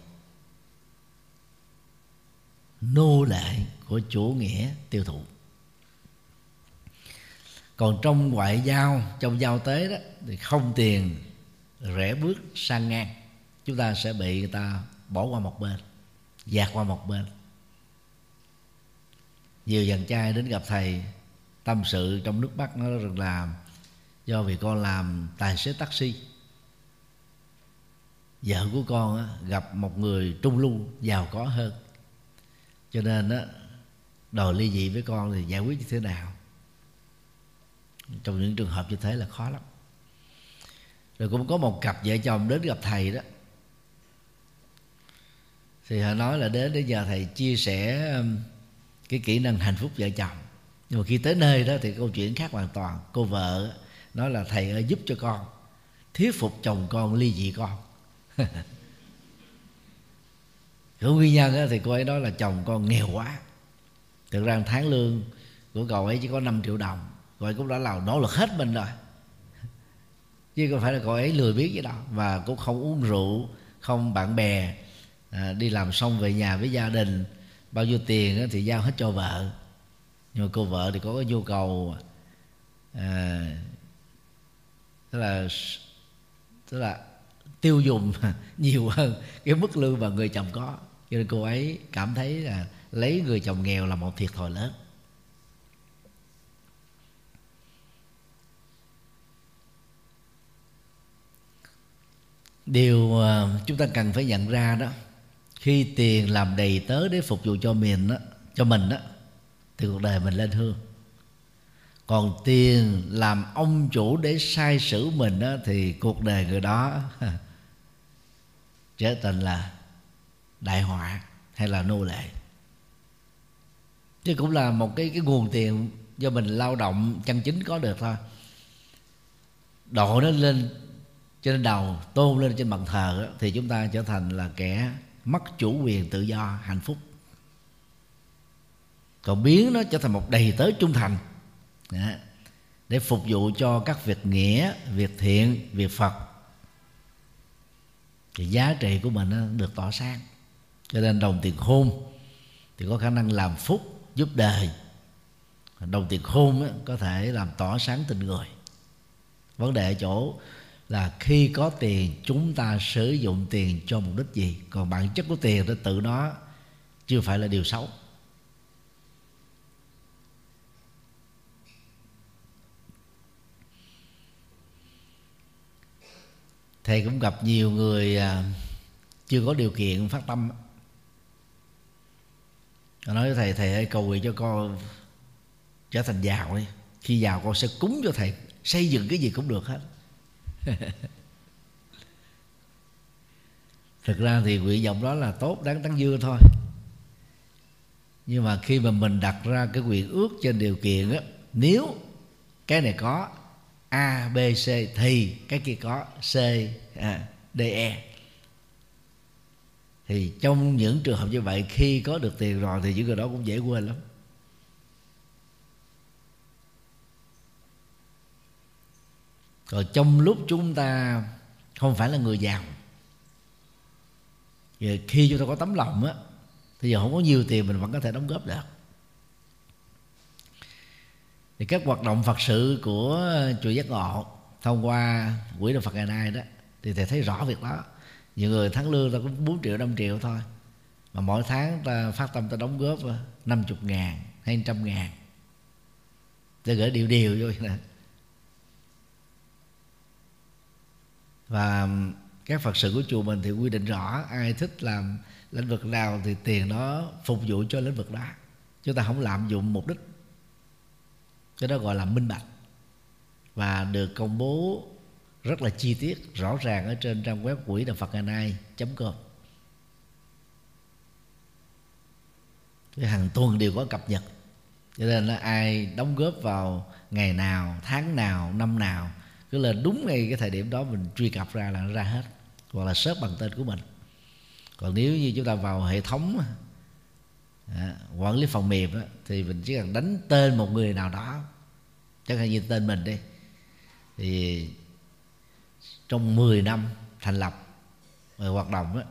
Nô lệ của chủ nghĩa tiêu thụ. Còn trong ngoại giao trong giao tế đó thì không tiền rẽ bước sang ngang. Chúng ta sẽ bị người ta bỏ qua một bên dạt qua một bên. Nhiều dàn trai đến gặp thầy tâm sự trong nước mắt nó rằng là do vì con làm tài xế taxi. Vợ của con á, gặp một người trung lưu giàu có hơn. Cho nên á, đòi ly dị với con thì giải quyết như thế nào? Trong những trường hợp như thế là khó lắm. Rồi cũng có một cặp vợ chồng đến gặp thầy đó thì họ nói là đến để giờ thầy chia sẻ um, cái kỹ năng hạnh phúc vợ chồng. Nhưng mà khi tới nơi đó thì câu chuyện khác hoàn toàn. Cô vợ nói là thầy ơi, giúp cho con, thuyết phục chồng con ly dị con. Cái nguyên nhân thì cô ấy nói là chồng con nghèo quá. Thực ra tháng lương của cậu ấy chỉ có 5 triệu đồng. Cậu ấy cũng đã làm nỗ lực hết mình rồi. Chứ không phải là cậu ấy lười biết gì đâu. Và cũng không uống rượu, không bạn bè à, đi làm xong về nhà với gia đình bao nhiêu tiền thì giao hết cho vợ. Nhưng mà cô vợ thì có cái nhu cầu à, tức là tức là tiêu dùng nhiều hơn cái mức lương mà người chồng có. Cho nên cô ấy cảm thấy là lấy người chồng nghèo là một thiệt thòi lớn. Điều à, chúng ta cần phải nhận ra đó khi tiền làm đầy tớ để phục vụ cho mình đó, cho mình đó thì cuộc đời mình lên hương. Còn tiền làm ông chủ để sai sử mình đó, thì cuộc đời người đó trở thành là đại họa hay là nô lệ. Chứ cũng là một cái cái nguồn tiền do mình lao động chân chính có được thôi. Đội nó lên trên đầu tôn lên trên bàn thờ đó, thì chúng ta trở thành là kẻ mất chủ quyền tự do, hạnh phúc. Còn biến nó trở thành một đầy tớ trung thành. Để phục vụ cho các việc nghĩa, việc thiện, việc phật. Thì giá trị của mình nó được tỏ sáng. Cho nên đồng tiền khôn thì có khả năng làm phúc, giúp đời. Đồng tiền khôn có thể làm tỏ sáng tình người. Vấn đề ở chỗ là khi có tiền, chúng ta sử dụng tiền cho mục đích gì? Còn bản chất của tiền nó tự nó chưa phải là điều xấu. Thầy cũng gặp nhiều người à, chưa có điều kiện phát tâm nói với thầy thầy ơi, cầu nguyện cho con trở thành giàu đi. Khi giàu con sẽ cúng cho thầy, xây dựng cái gì cũng được hết. thực ra thì nguyện vọng đó là tốt đáng tán dương thôi. Nhưng mà khi mà mình đặt ra cái quyền ước trên điều kiện á nếu cái này có a b c thì cái kia có c à, d e. Thì trong những trường hợp như vậy khi có được tiền rồi thì những người đó cũng dễ quên lắm. Còn trong lúc chúng ta không phải là người giàu, thì khi chúng ta có tấm lòng á, thì giờ không có nhiều tiền mình vẫn có thể đóng góp được. Thì các hoạt động phật sự của chùa giác ngộ thông qua quỹ đạo phật ngày nay đó, thì thầy thấy rõ việc đó. Nhiều người tháng lương ta cũng 4 triệu 5 triệu thôi. Mà mỗi tháng ta phát tâm ta đóng góp ờ, 50 ngàn hay trăm ngàn. Ta gửi điều điều vô nè và các phật sự của chùa mình thì quy định rõ ai thích làm lĩnh vực nào thì tiền đó phục vụ cho lĩnh vực đó. Chúng ta không lạm dụng mục đích. Cái đó gọi là minh bạch. Và được công bố rất là chi tiết, rõ ràng ở trên trang web quỹ đạo phật ngày nay com. Cái hàng tuần đều có cập nhật. Cho nên là ai đóng góp vào ngày nào, tháng nào, năm nào cứ lên đúng ngay cái thời điểm đó mình truy cập ra là nó ra hết. Hoặc là search bằng tên của mình. Còn nếu như chúng ta vào hệ thống à, quản lý phần mềm đó, thì mình chỉ cần đánh tên một người nào đó chẳng hạn như tên mình đi thì trong 10 năm thành lập và hoạt động đó,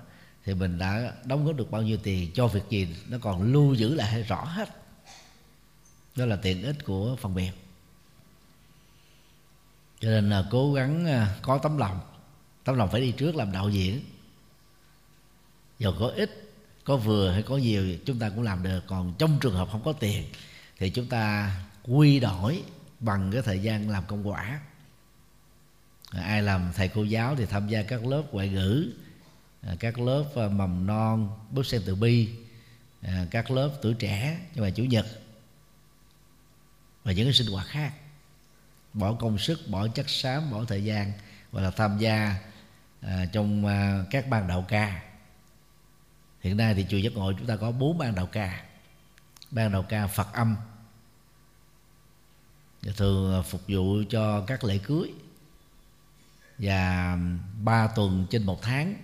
thì mình đã đóng góp được bao nhiêu tiền cho việc gì nó còn lưu giữ lại rõ hết. Đó là tiện ích của phần mềm cho nên là cố gắng à, có tấm lòng. Tấm lòng phải đi trước làm đạo diễn. Dù có ít, có vừa hay có nhiều chúng ta cũng làm được. Còn trong trường hợp không có tiền thì chúng ta quy đổi bằng cái thời gian làm công quả. Ai làm thầy cô giáo thì tham gia các lớp ngoại ngữ à, các lớp à, mầm non, bước sen từ bi các lớp tuổi trẻ, nhưng mà chủ nhật và những cái sinh hoạt khác bỏ công sức bỏ chất xám bỏ thời gian và là tham gia à, trong à, các ban đạo ca. Hiện nay thì chùa giác ngộ chúng ta có bốn ban đạo ca. Ban đạo ca phật âm. Dạ, thường phục vụ cho các lễ cưới. Và ba tuần trên một tháng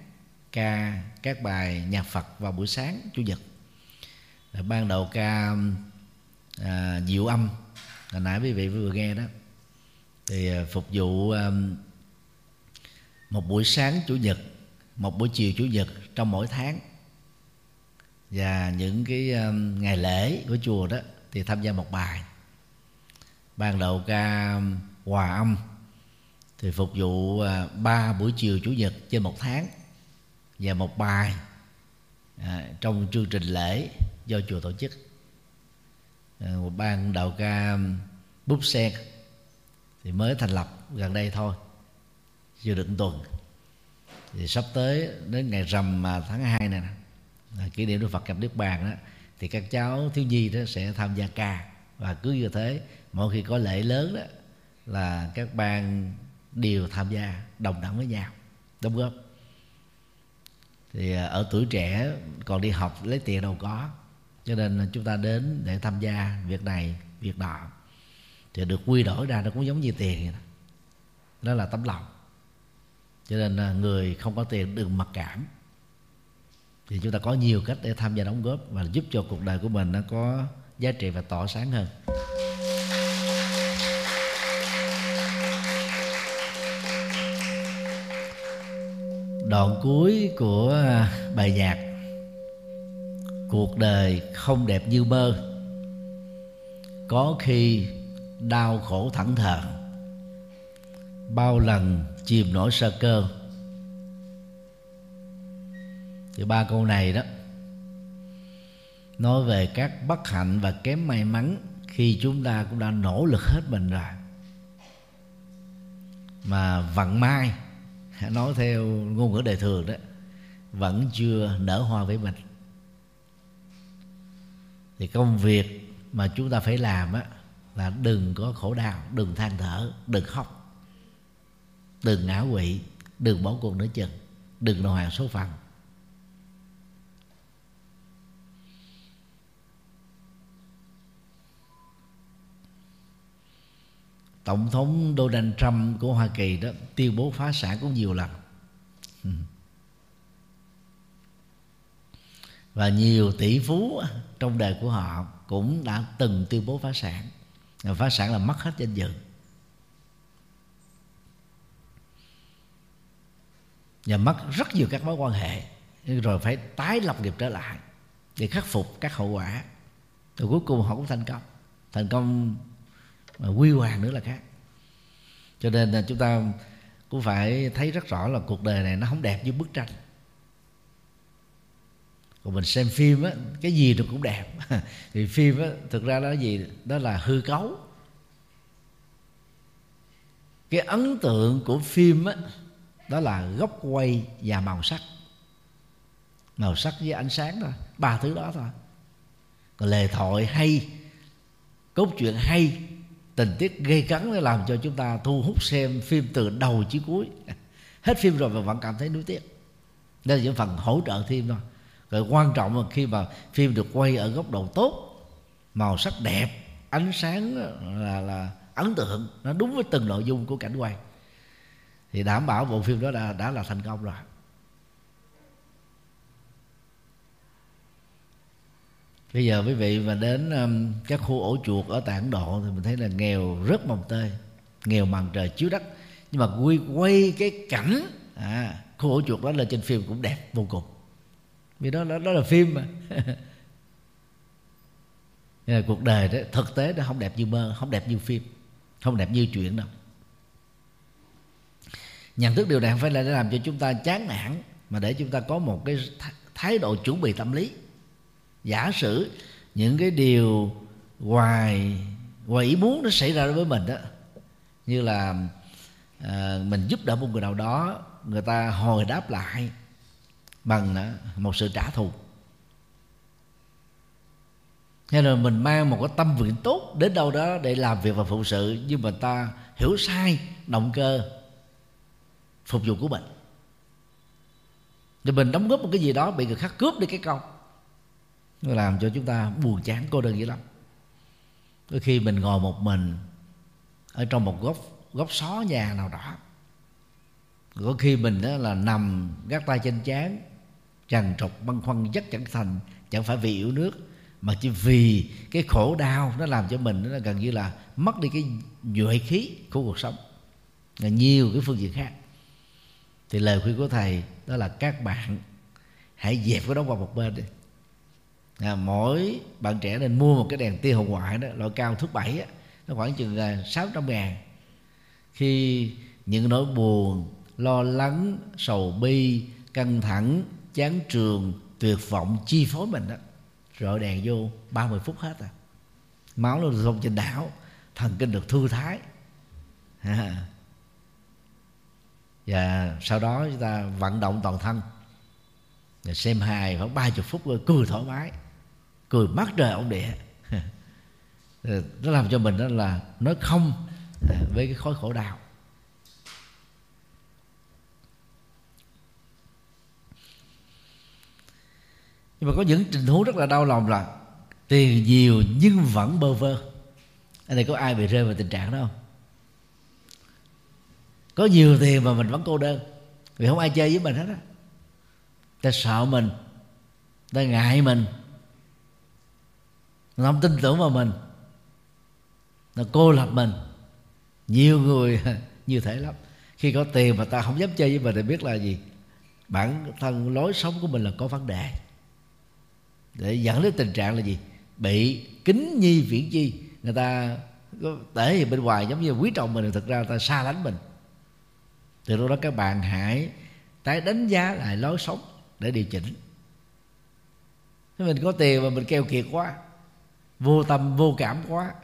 ca các bài nhạc Phật vào buổi sáng chủ nhật. Ban đầu ca à, diệu âm. Hồi nãy quý vị vừa nghe đó thì à, phục vụ một buổi sáng chủ nhật một buổi chiều chủ nhật trong mỗi tháng. Và những cái ngày lễ của chùa đó thì tham gia một bài. Ban đầu ca hòa âm. Thì phục vụ à, ba buổi chiều chủ nhật trên một tháng. Và một bài à, trong chương trình lễ do chùa tổ chức. À, một ban đạo ca búp sen thì mới thành lập gần đây thôi chưa được tuần. Thì sắp tới đến ngày rằm mà tháng 2 này nè kỷ niệm Đức Phật gặp Niết Bàn đó, thì các cháu thiếu nhi đó sẽ tham gia ca và cứ như thế. Mỗi khi có lễ lớn đó, là các ban đều tham gia, đồng đẳng với nhau, đóng góp. Thì à, ở tuổi trẻ còn đi học lấy tiền đâu có, cho nên chúng ta đến để tham gia việc này, việc nọ thì được quy đổi ra nó cũng giống như tiền vậy đó. đó là tấm lòng. Cho nên à, người không có tiền đừng mặc cảm. Thì chúng ta có nhiều cách để tham gia đóng góp và giúp cho cuộc đời của mình nó có giá trị và tỏ sáng hơn. Đoạn cuối của à, bài nhạc cuộc đời không đẹp như mơ. Có khi đau khổ thẳng thờ. Bao lần chìm nổi sơ cơ. Thì ba câu này đó, nói về các bất hạnh và kém may mắn khi chúng ta cũng đã nỗ lực hết mình rồi. Mà vận may, nói theo ngôn ngữ đời thường đó, vẫn chưa nở hoa với mình. Thì công việc mà chúng ta phải làm á là đừng có khổ đau, đừng than thở, đừng khóc, đừng ngã quỵ, đừng bỏ cuộc nữa chừng, đừng đầu hàng số phận. Tổng thống Donald Trump của Hoa Kỳ đó tuyên bố phá sản cũng nhiều lần. Và nhiều tỷ phú trong đời của họ cũng đã từng tuyên bố phá sản phá sản là mất hết danh dự. Và mất rất nhiều các mối quan hệ. Rồi phải tái lập nghiệp trở lại để khắc phục các hậu quả. Rồi cuối cùng họ cũng thành công. Thành công mà quy hoàng nữa là khác. Cho nên là chúng ta cũng phải thấy rất rõ là cuộc đời này nó không đẹp như bức tranh còn mình xem phim á, cái gì nó cũng đẹp. Thì phim á, thực ra đó gì? Đó là hư cấu. Cái ấn tượng của phim á, đó là góc quay và màu sắc. Màu sắc với ánh sáng thôi, ba thứ đó thôi. Còn lề thoại hay, cốt truyện hay, tình tiết gây cấn để làm cho chúng ta thu hút xem phim từ đầu chí cuối. Hết phim rồi mà vẫn cảm thấy nuối tiếc. Đây là những phần hỗ trợ thêm thôi và quan trọng là khi mà phim được quay ở góc độ tốt màu sắc đẹp ánh sáng là là ấn tượng nó đúng với từng nội dung của cảnh quay. Thì đảm bảo bộ phim đó đã, đã là thành công rồi. Bây giờ quý vị mà đến um, các khu ổ chuột ở tại ấn độ thì mình thấy là nghèo rất mồng tơi nghèo màn trời chiếu đất. Nhưng mà quy quay cái cảnh à, khu ổ chuột đó lên trên phim cũng đẹp vô cùng vì đó đó, đó là phim mà. Là cuộc đời đó thực tế nó không đẹp như mơ không đẹp như phim không đẹp như chuyện đâu. Nhận thức điều này không phải là để làm cho chúng ta chán nản mà để chúng ta có một cái thái độ chuẩn bị tâm lý. Giả sử những cái điều ngoài ngoài ý muốn nó xảy ra đối với mình đó như là à, mình giúp đỡ một người nào đó người ta hồi đáp lại bằng à, một sự trả thù. Hay là mình mang một cái tâm nguyện tốt đến đâu đó để làm việc và phụ sự, nhưng mà ta hiểu sai động cơ phục vụ của mình. Thì mình đóng góp một cái gì đó bị người khác cướp đi cái công nó làm cho chúng ta buồn chán, cô đơn dữ lắm. Đôi khi mình ngồi một mình ở trong một góc góc xó nhà nào đó, có khi mình đó là nằm gác tay trên chán trằn trọc băn khoăn rất chẳng thành chẳng phải vì yếu nước mà chỉ vì cái khổ đau nó làm cho mình nó gần như là mất đi cái nhuệ khí của cuộc sống. Là nhiều cái phương diện khác. Thì lời khuyên của thầy đó là các bạn hãy dẹp cái đó qua một bên đi. À, mỗi bạn trẻ nên mua một cái đèn tia hồng ngoại đó loại cao thước bảy á, nó khoảng chừng là sáu trăm ngàn. Khi những nỗi buồn lo lắng sầu bi căng thẳng chán trường, tuyệt vọng, chi phối mình đó. Rọi đèn vô 30 phút hết à. Máu nó thông trên đảo, thần kinh được thư thái. À. và sau đó chúng ta vận động toàn thân. Rồi xem hài khoảng ba chục phút rồi cười thoải mái. Cười mắt trời ông địa. Nó làm cho mình đó là nói không với cái khối khổ đau. Nhưng mà có những tình huống rất là đau lòng là tiền nhiều nhưng vẫn bơ vơ. Ở đây có ai bị rơi vào tình trạng đó không? Có nhiều tiền mà mình vẫn cô đơn. Vì không ai chơi với mình hết á. Ta sợ mình. Ta ngại mình. Nó không tin tưởng vào mình. Nó cô lập mình. Nhiều người như thế lắm. Khi có tiền mà ta không dám chơi với mình thì biết là gì? Bản thân lối sống của mình là có vấn đề để dẫn đến tình trạng là gì? Bị kính nhi viễn chi. Người ta có thể bên ngoài giống như quý trọng mình thực ra người ta xa lánh mình. Từ lúc đó các bạn hãy tái đánh giá lại lối sống để điều chỉnh. Nếu mình có tiền mà mình keo kiệt quá, vô tâm, vô cảm quá,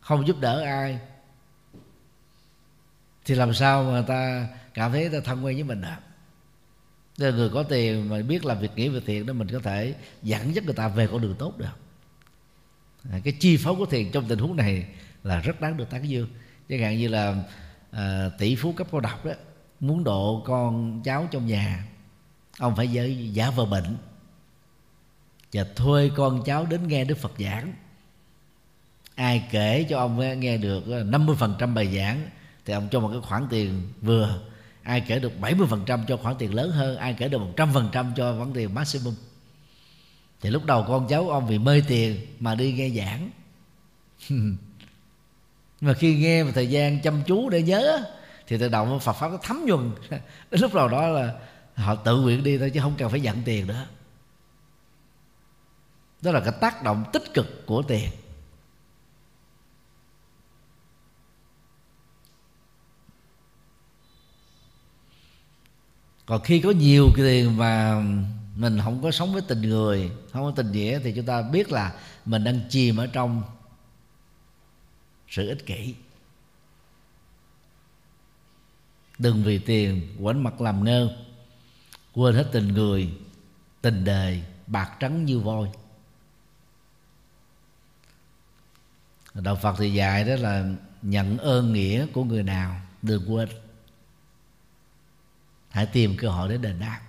không giúp đỡ ai, thì làm sao mà ta cảm thấy ta thân quen với mình được nên người có tiền mà biết làm việc nghĩa việc thiện đó mình có thể dẫn dắt người ta về con đường tốt được. À, cái chi phối của tiền trong tình huống này là rất đáng được tán dương. Chẳng hạn như là à, tỷ phú cấp cao độc đó muốn độ con cháu trong nhà ông phải giới giả vờ bệnh và thuê con cháu đến nghe đức phật giảng. Ai kể cho ông nghe được à, 50% bài giảng thì ông cho một cái khoản tiền vừa ai kể được 70% cho khoản tiền lớn hơn, ai kể được 100% cho khoản tiền maximum. Thì lúc đầu con cháu ông vì mê tiền mà đi nghe giảng. Mà khi nghe một thời gian chăm chú để nhớ, thì tự động Phật pháp nó thấm nhuần. Đến lúc nào đó là họ tự nguyện đi thôi chứ không cần phải nhận tiền nữa. Đó là cái tác động tích cực của tiền. Còn khi có nhiều tiền mà mình không có sống với tình người, không có tình nghĩa, thì chúng ta biết là mình đang chìm ở trong sự ích kỷ. Đừng vì tiền quánh mặt làm ngơ, quên hết tình người, tình đời bạc trắng như voi. Đạo phật thì dạy đó là nhận ơn nghĩa của người nào, đừng quên hãy tìm cơ hội để đền đáp.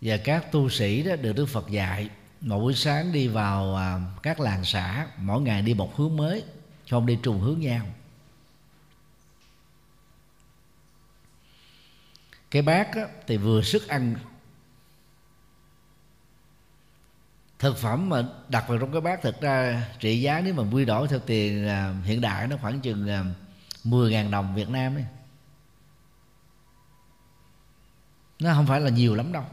Và các tu sĩ đó được Đức Phật dạy mỗi buổi sáng đi vào à, các làng xã mỗi ngày đi một hướng mới không đi trùng hướng nhau. Cái bát á, thì vừa sức ăn thực phẩm mà đặt vào trong cái bát, thực ra trị giá nếu mà quy đổi theo tiền à, hiện đại nó khoảng chừng à, 10.000 đồng Việt Nam ấy. nó không phải là nhiều lắm đâu.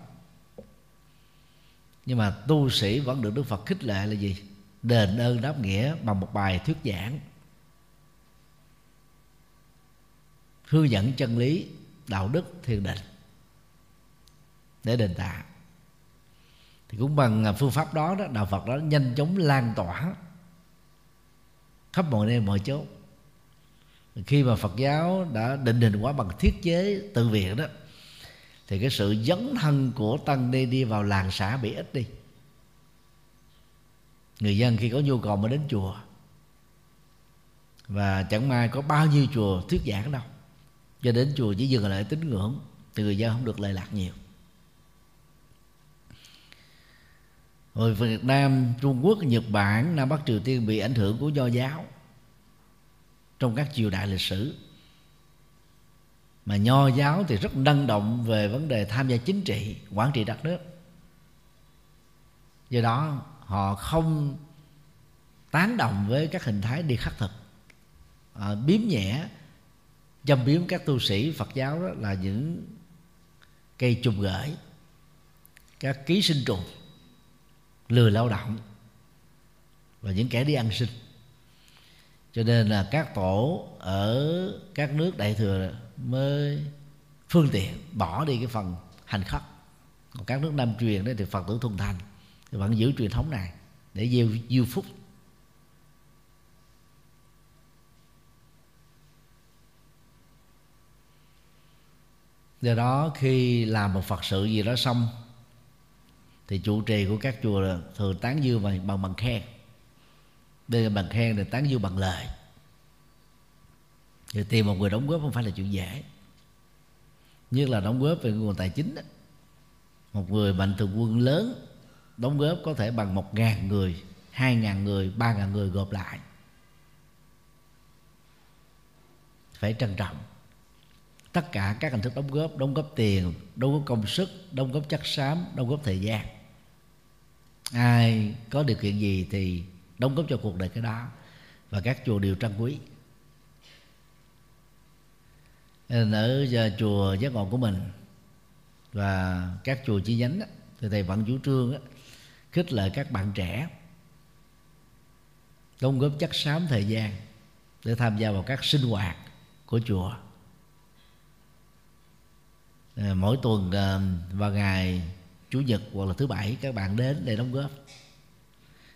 Nhưng mà tu sĩ vẫn được Đức Phật khích lệ là gì? Đền ơn đáp nghĩa bằng một bài thuyết giảng. Hướng dẫn chân lý, đạo đức, thiền định để đền tạ thì cũng bằng à, phương pháp đó đó, đạo Phật đó nhanh chóng lan tỏa khắp mọi nơi, mọi chỗ. Khi mà Phật giáo đã định hình quá bằng thiết chế tự viện đó, thì cái sự dấn thân của tăng ni đi vào làng xã bị ít đi. Người dân khi có nhu cầu mới đến chùa. Và chẳng may có bao nhiêu chùa thuyết giảng đâu. Cho đến chùa chỉ dừng lại tín ngưỡng, thì người dân không được lệ lạc nhiều. Rồi Việt Nam, Trung Quốc, Nhật Bản, Nam Bắc Triều Tiên bị ảnh hưởng của do giáo trong các triều đại lịch sử. Mà nho giáo thì rất năng động về vấn đề tham gia chính trị quản trị đất nước. Do đó họ không tán đồng với các hình thái đi khắc thực. À, biếm nhẹ châm biếm các tu sĩ phật giáo đó là những cây trùng gửi các ký sinh trùng lười lao động và những kẻ đi ăn xin. Cho nên là các tổ ở các nước đại thừa mới phương tiện bỏ đi cái phần hành khất. Còn các nước nam truyền đấy thì phật tử thuần thành, thì vẫn giữ truyền thống này để gieo diêu phúc. Do đó khi làm một phật sự gì đó xong thì chủ trì của các chùa thường tán dương bằng bằng bằng khen. Đây là bằng khen thì tán dương bằng lời. Thì tìm một người đóng góp không phải là chuyện dễ. Nhất là đóng góp về nguồn tài chính đó. một người mạnh thường quân lớn, đóng góp có thể bằng một ngàn người, hai ngàn người, ba ngàn người gộp lại. Phải trân trọng. Tất cả các hình thức đóng góp đóng góp tiền, đóng góp công sức, đóng góp chất xám, đóng góp thời gian ai có điều kiện gì thì đóng góp cho cuộc đời cái đó và các chùa đều trân quý. Nên ở chùa giác ngộ của mình và các chùa chi nhánh đó, thì thầy vẫn chủ trương đó, khích lệ các bạn trẻ đóng góp chất xám thời gian để tham gia vào các sinh hoạt của chùa. Ờ, mỗi tuần ờ, vào ngày chủ nhật hoặc là thứ bảy, các bạn đến để đóng góp.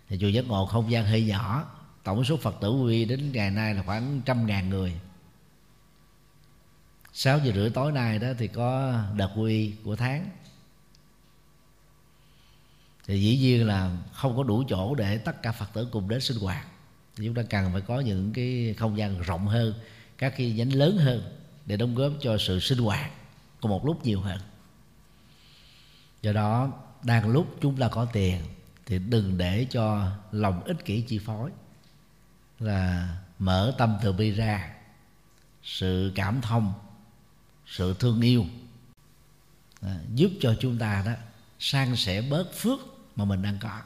Thì chùa giác ngộ không gian hơi nhỏ, tổng số phật tử quy đến ngày nay là khoảng trăm ngàn người. 6 giờ rưỡi tối nay đó thì có đợt quy của tháng. Thì dĩ nhiên là không có đủ chỗ để tất cả phật tử cùng đến sinh hoạt. Thì chúng ta cần phải có những cái không gian rộng hơn, các cái nhánh lớn hơn để đóng góp cho sự sinh hoạt cùng một lúc nhiều hơn do đó đang lúc chúng ta có tiền thì đừng để cho lòng ích kỷ chi phối là mở tâm từ bi ra. Sự cảm thông sự thương yêu à, giúp cho chúng ta đó san sẻ bớt phước mà mình đang có.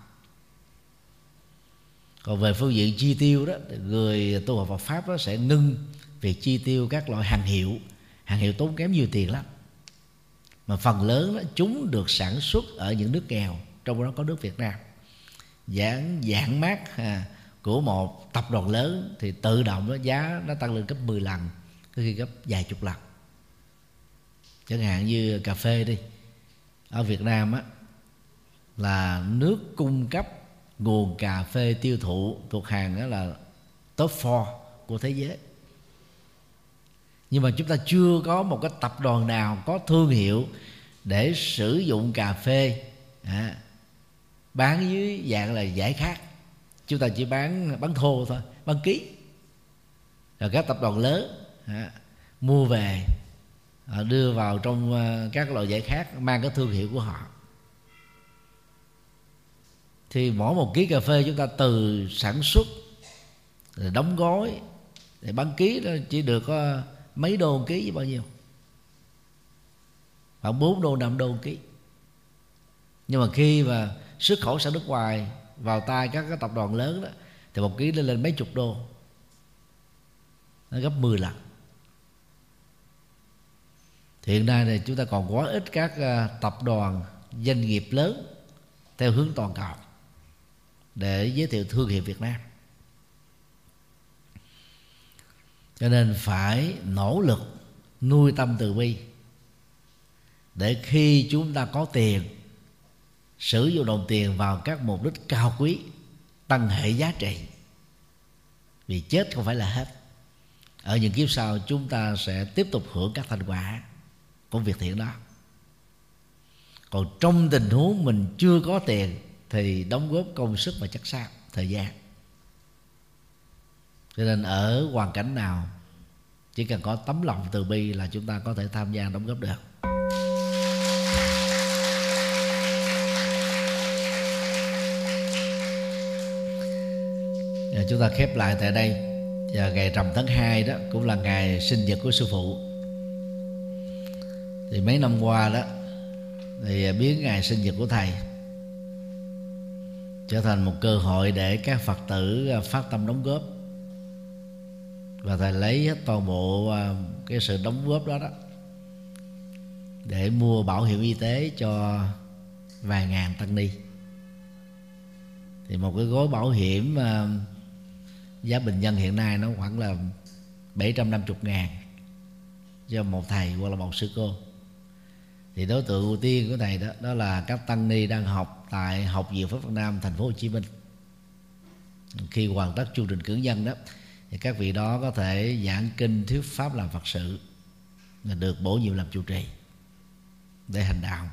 Còn về phương diện chi tiêu đó người tu học Phật pháp đó sẽ ngưng việc chi tiêu các loại hàng hiệu. Hàng hiệu tốn kém nhiều tiền lắm mà phần lớn đó, chúng được sản xuất ở những nước nghèo trong đó có nước Việt Nam. Giảng giảng mát à, của một tập đoàn lớn thì tự động đó giá nó tăng lên gấp 10 lần có khi gấp vài chục lần. Chẳng hạn như cà phê đi ở Việt Nam á là nước cung cấp nguồn cà phê tiêu thụ thuộc hàng đó là top 4 của thế giới nhưng mà chúng ta chưa có một cái tập đoàn nào có thương hiệu để sử dụng cà phê à, bán dưới dạng là giải khát. Chúng ta chỉ bán bán thô thôi bán ký. Rồi các tập đoàn lớn à, mua về à, đưa vào trong à, các loại giải khác mang cái thương hiệu của họ. Thì mỗi một ký cà phê chúng ta từ sản xuất rồi đóng gói để bán ký đó chỉ được có mấy đô ký với bao nhiêu? Khoảng 4 đô 5 đô ký. Nhưng mà khi mà xuất khẩu sang nước ngoài, vào tay các cái tập đoàn lớn đó, thì một ký lên lên mấy chục đô. Nó gấp 10 lần. Thì hiện nay thì chúng ta còn quá ít các à, tập đoàn, doanh nghiệp lớn theo hướng toàn cầu để giới thiệu thương hiệu Việt Nam. Cho nên phải nỗ lực nuôi tâm từ bi. Để khi chúng ta có tiền, sử dụng đồng tiền vào các mục đích cao quý, tăng hệ giá trị. Vì chết không phải là hết. Ở những kiếp sau, chúng ta sẽ tiếp tục hưởng các thành quả của việc thiện đó. Còn trong tình huống mình chưa có tiền, thì đóng góp công sức và chất xác thời gian cho nên ở hoàn cảnh nào, chỉ cần có tấm lòng từ bi là chúng ta có thể tham gia đóng góp được. Và chúng ta khép lại tại đây. Và ngày rằm tháng 2 đó, cũng là ngày sinh nhật của sư phụ. Thì mấy năm qua đó, thì biến ngày sinh nhật của thầy trở thành một cơ hội để các phật tử phát tâm đóng góp và thầy lấy hết toàn bộ à, cái sự đóng góp đó đó để mua bảo hiểm y tế cho vài ngàn tăng ni. Thì một cái gói bảo hiểm à, giá bình dân hiện nay nó khoảng là 750 ngàn cho một thầy hoặc là một sư cô. Thì đối tượng ưu tiên của thầy đó đó là các tăng ni đang học tại học viện Pháp Việt Nam, thành phố Hồ Chí Minh. Khi hoàn tất chương trình cử nhân đó thì các vị đó có thể giảng kinh thuyết pháp làm phật sự là được bổ nhiệm làm chủ trì để hành đạo.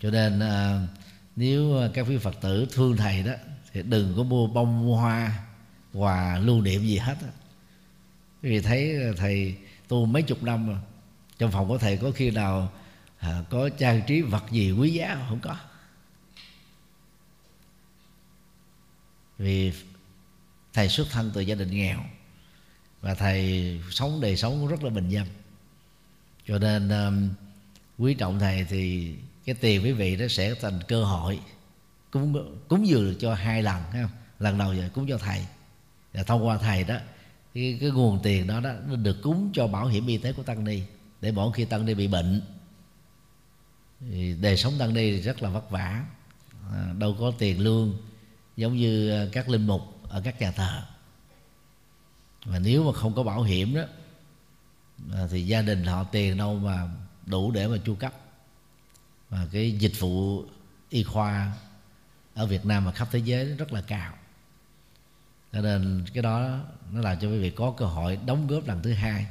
Cho nên à, nếu các vị phật tử thương thầy đó thì đừng có mua bông mua hoa quà lưu niệm gì hết vì thấy thầy tu mấy chục năm rồi trong phòng của thầy có khi nào à, có trang trí vật gì quý giá không có? Vì thầy xuất thân từ gia đình nghèo và thầy sống đời sống rất là bình dân. Cho nên um, quý trọng thầy thì cái tiền quý vị nó sẽ thành cơ hội cúng cúng dường cho hai lần ha không lần đầu giờ cúng cho thầy. Và thông qua thầy đó cái, cái nguồn tiền đó đó nó được cúng cho bảo hiểm y tế của tăng ni để mỗi khi tăng ni bị bệnh. Thì đời sống tăng ni rất là vất vả à, đâu có tiền lương giống như à, các linh mục ở các nhà thờ. Và nếu mà không có bảo hiểm đó à, thì gia đình họ tiền đâu mà đủ để mà chu cấp. Và cái dịch vụ y khoa ở Việt Nam và khắp thế giới rất là cao. Cho nên cái đó nó làm cho quý vị có cơ hội đóng góp lần thứ hai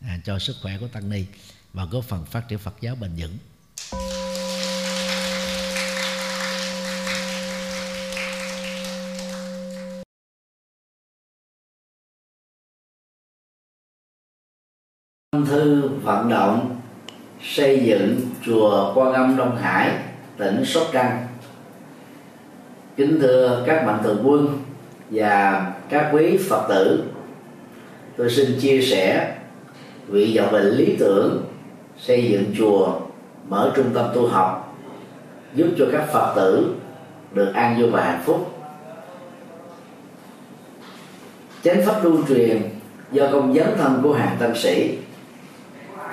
à, cho sức khỏe của tăng ni và góp phần phát triển Phật giáo bền vững. Thư vận động xây dựng chùa Quan Âm Đông Hải, tỉnh Sóc Trăng. Kính thưa các mạnh thường quân và các quý Phật tử, tôi xin chia sẻ vị vọng bệnh lý tưởng xây dựng chùa mở trung tâm tu học, giúp cho các Phật tử được an vui và hạnh phúc. Chánh pháp lưu truyền do công dấn thân của hàng tăng sĩ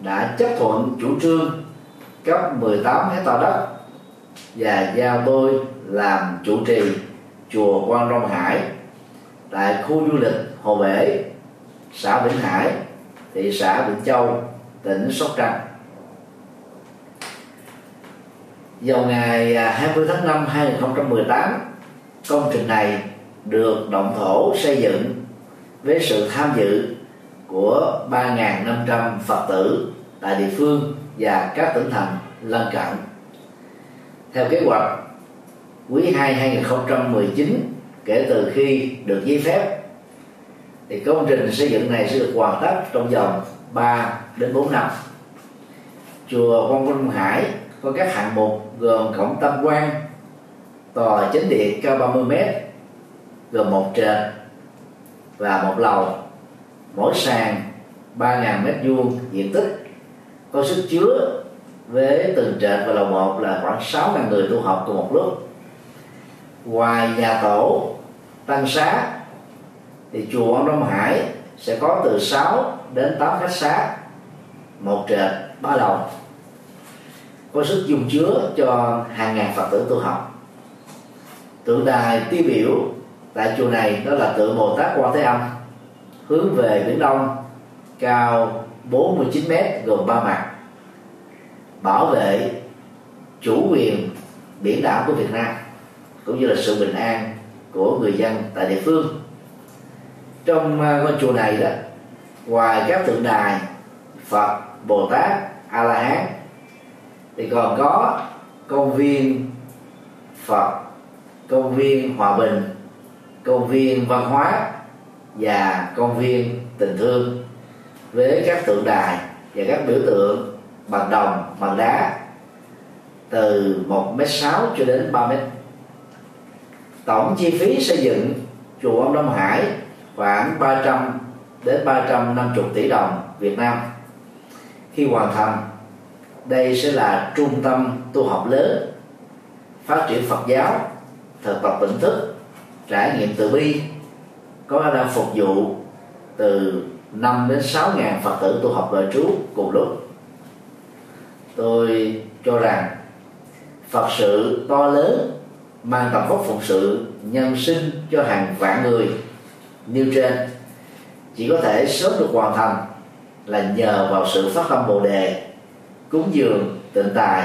đã chấp thuận chủ trương cấp 18 hecta đất và giao tôi làm chủ trì chùa Quan Long Hải tại khu du lịch Hồ Bể, xã Vĩnh Hải, thị xã Vĩnh Châu, tỉnh Sóc Trăng. Vào ngày à, 20 tháng 5 2018, công trình này được động thổ xây dựng với sự tham dự của 3.500 Phật tử tại địa phương và các tỉnh thành lân cận. Theo kế hoạch, quý 2 2019 kể từ khi được giấy phép, thì công trình xây dựng này sẽ được hoàn tất trong vòng 3 đến 4 năm. Chùa Quang Minh Hải có các hạng mục gồm cổng tam quan, tòa chính điện cao 30 m gồm một trệt và một lầu mỗi sàn 3.000 mét vuông diện tích. Có sức chứa với từng trệt và lầu một là khoảng 6.000 người tu học cùng một lúc. Ngoài nhà tổ, tăng xá, thì chùa Ông Đông Hải sẽ có từ 6 đến 8 khách xá, một trệt, ba lầu. Có sức dung chứa cho hàng ngàn phật tử tu học. Tượng đài tiêu biểu tại chùa này đó là tượng Bồ Tát Quan Thế Âm hướng về biển đông cao 49 mét gồm ba mặt. Bảo vệ chủ quyền biển đảo của Việt Nam, cũng như là sự bình an của người dân tại địa phương. Trong à, ngôi chùa này đó, ngoài các tượng đài Phật, Bồ Tát A La Hán thì còn có công viên Phật, công viên Hòa Bình, công viên văn hóa và công viên tình thương với các tượng đài và các biểu tượng bằng đồng, bằng đá từ 1 m sáu cho đến 3 mét. Tổng chi phí xây dựng chùa ông Đông Hải khoảng 300 đến 350 tỷ đồng Việt Nam. Khi hoàn thành, đây sẽ là trung tâm tu học lớn, phát triển Phật giáo, thực tập tỉnh thức, trải nghiệm từ bi có khả năng phục vụ từ 5 đến 6 ngàn Phật tử tu học đời trú cùng lúc. Tôi cho rằng Phật sự to lớn mang tầm vóc phụng sự nhân sinh cho hàng vạn người nêu trên. Chỉ có thể sớm được hoàn thành là nhờ vào sự phát tâm bồ đề, cúng dường, tịnh tài,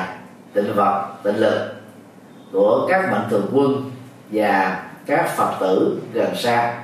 tịnh vật, tịnh lực của các mạnh thường quân và các phật tử gần xa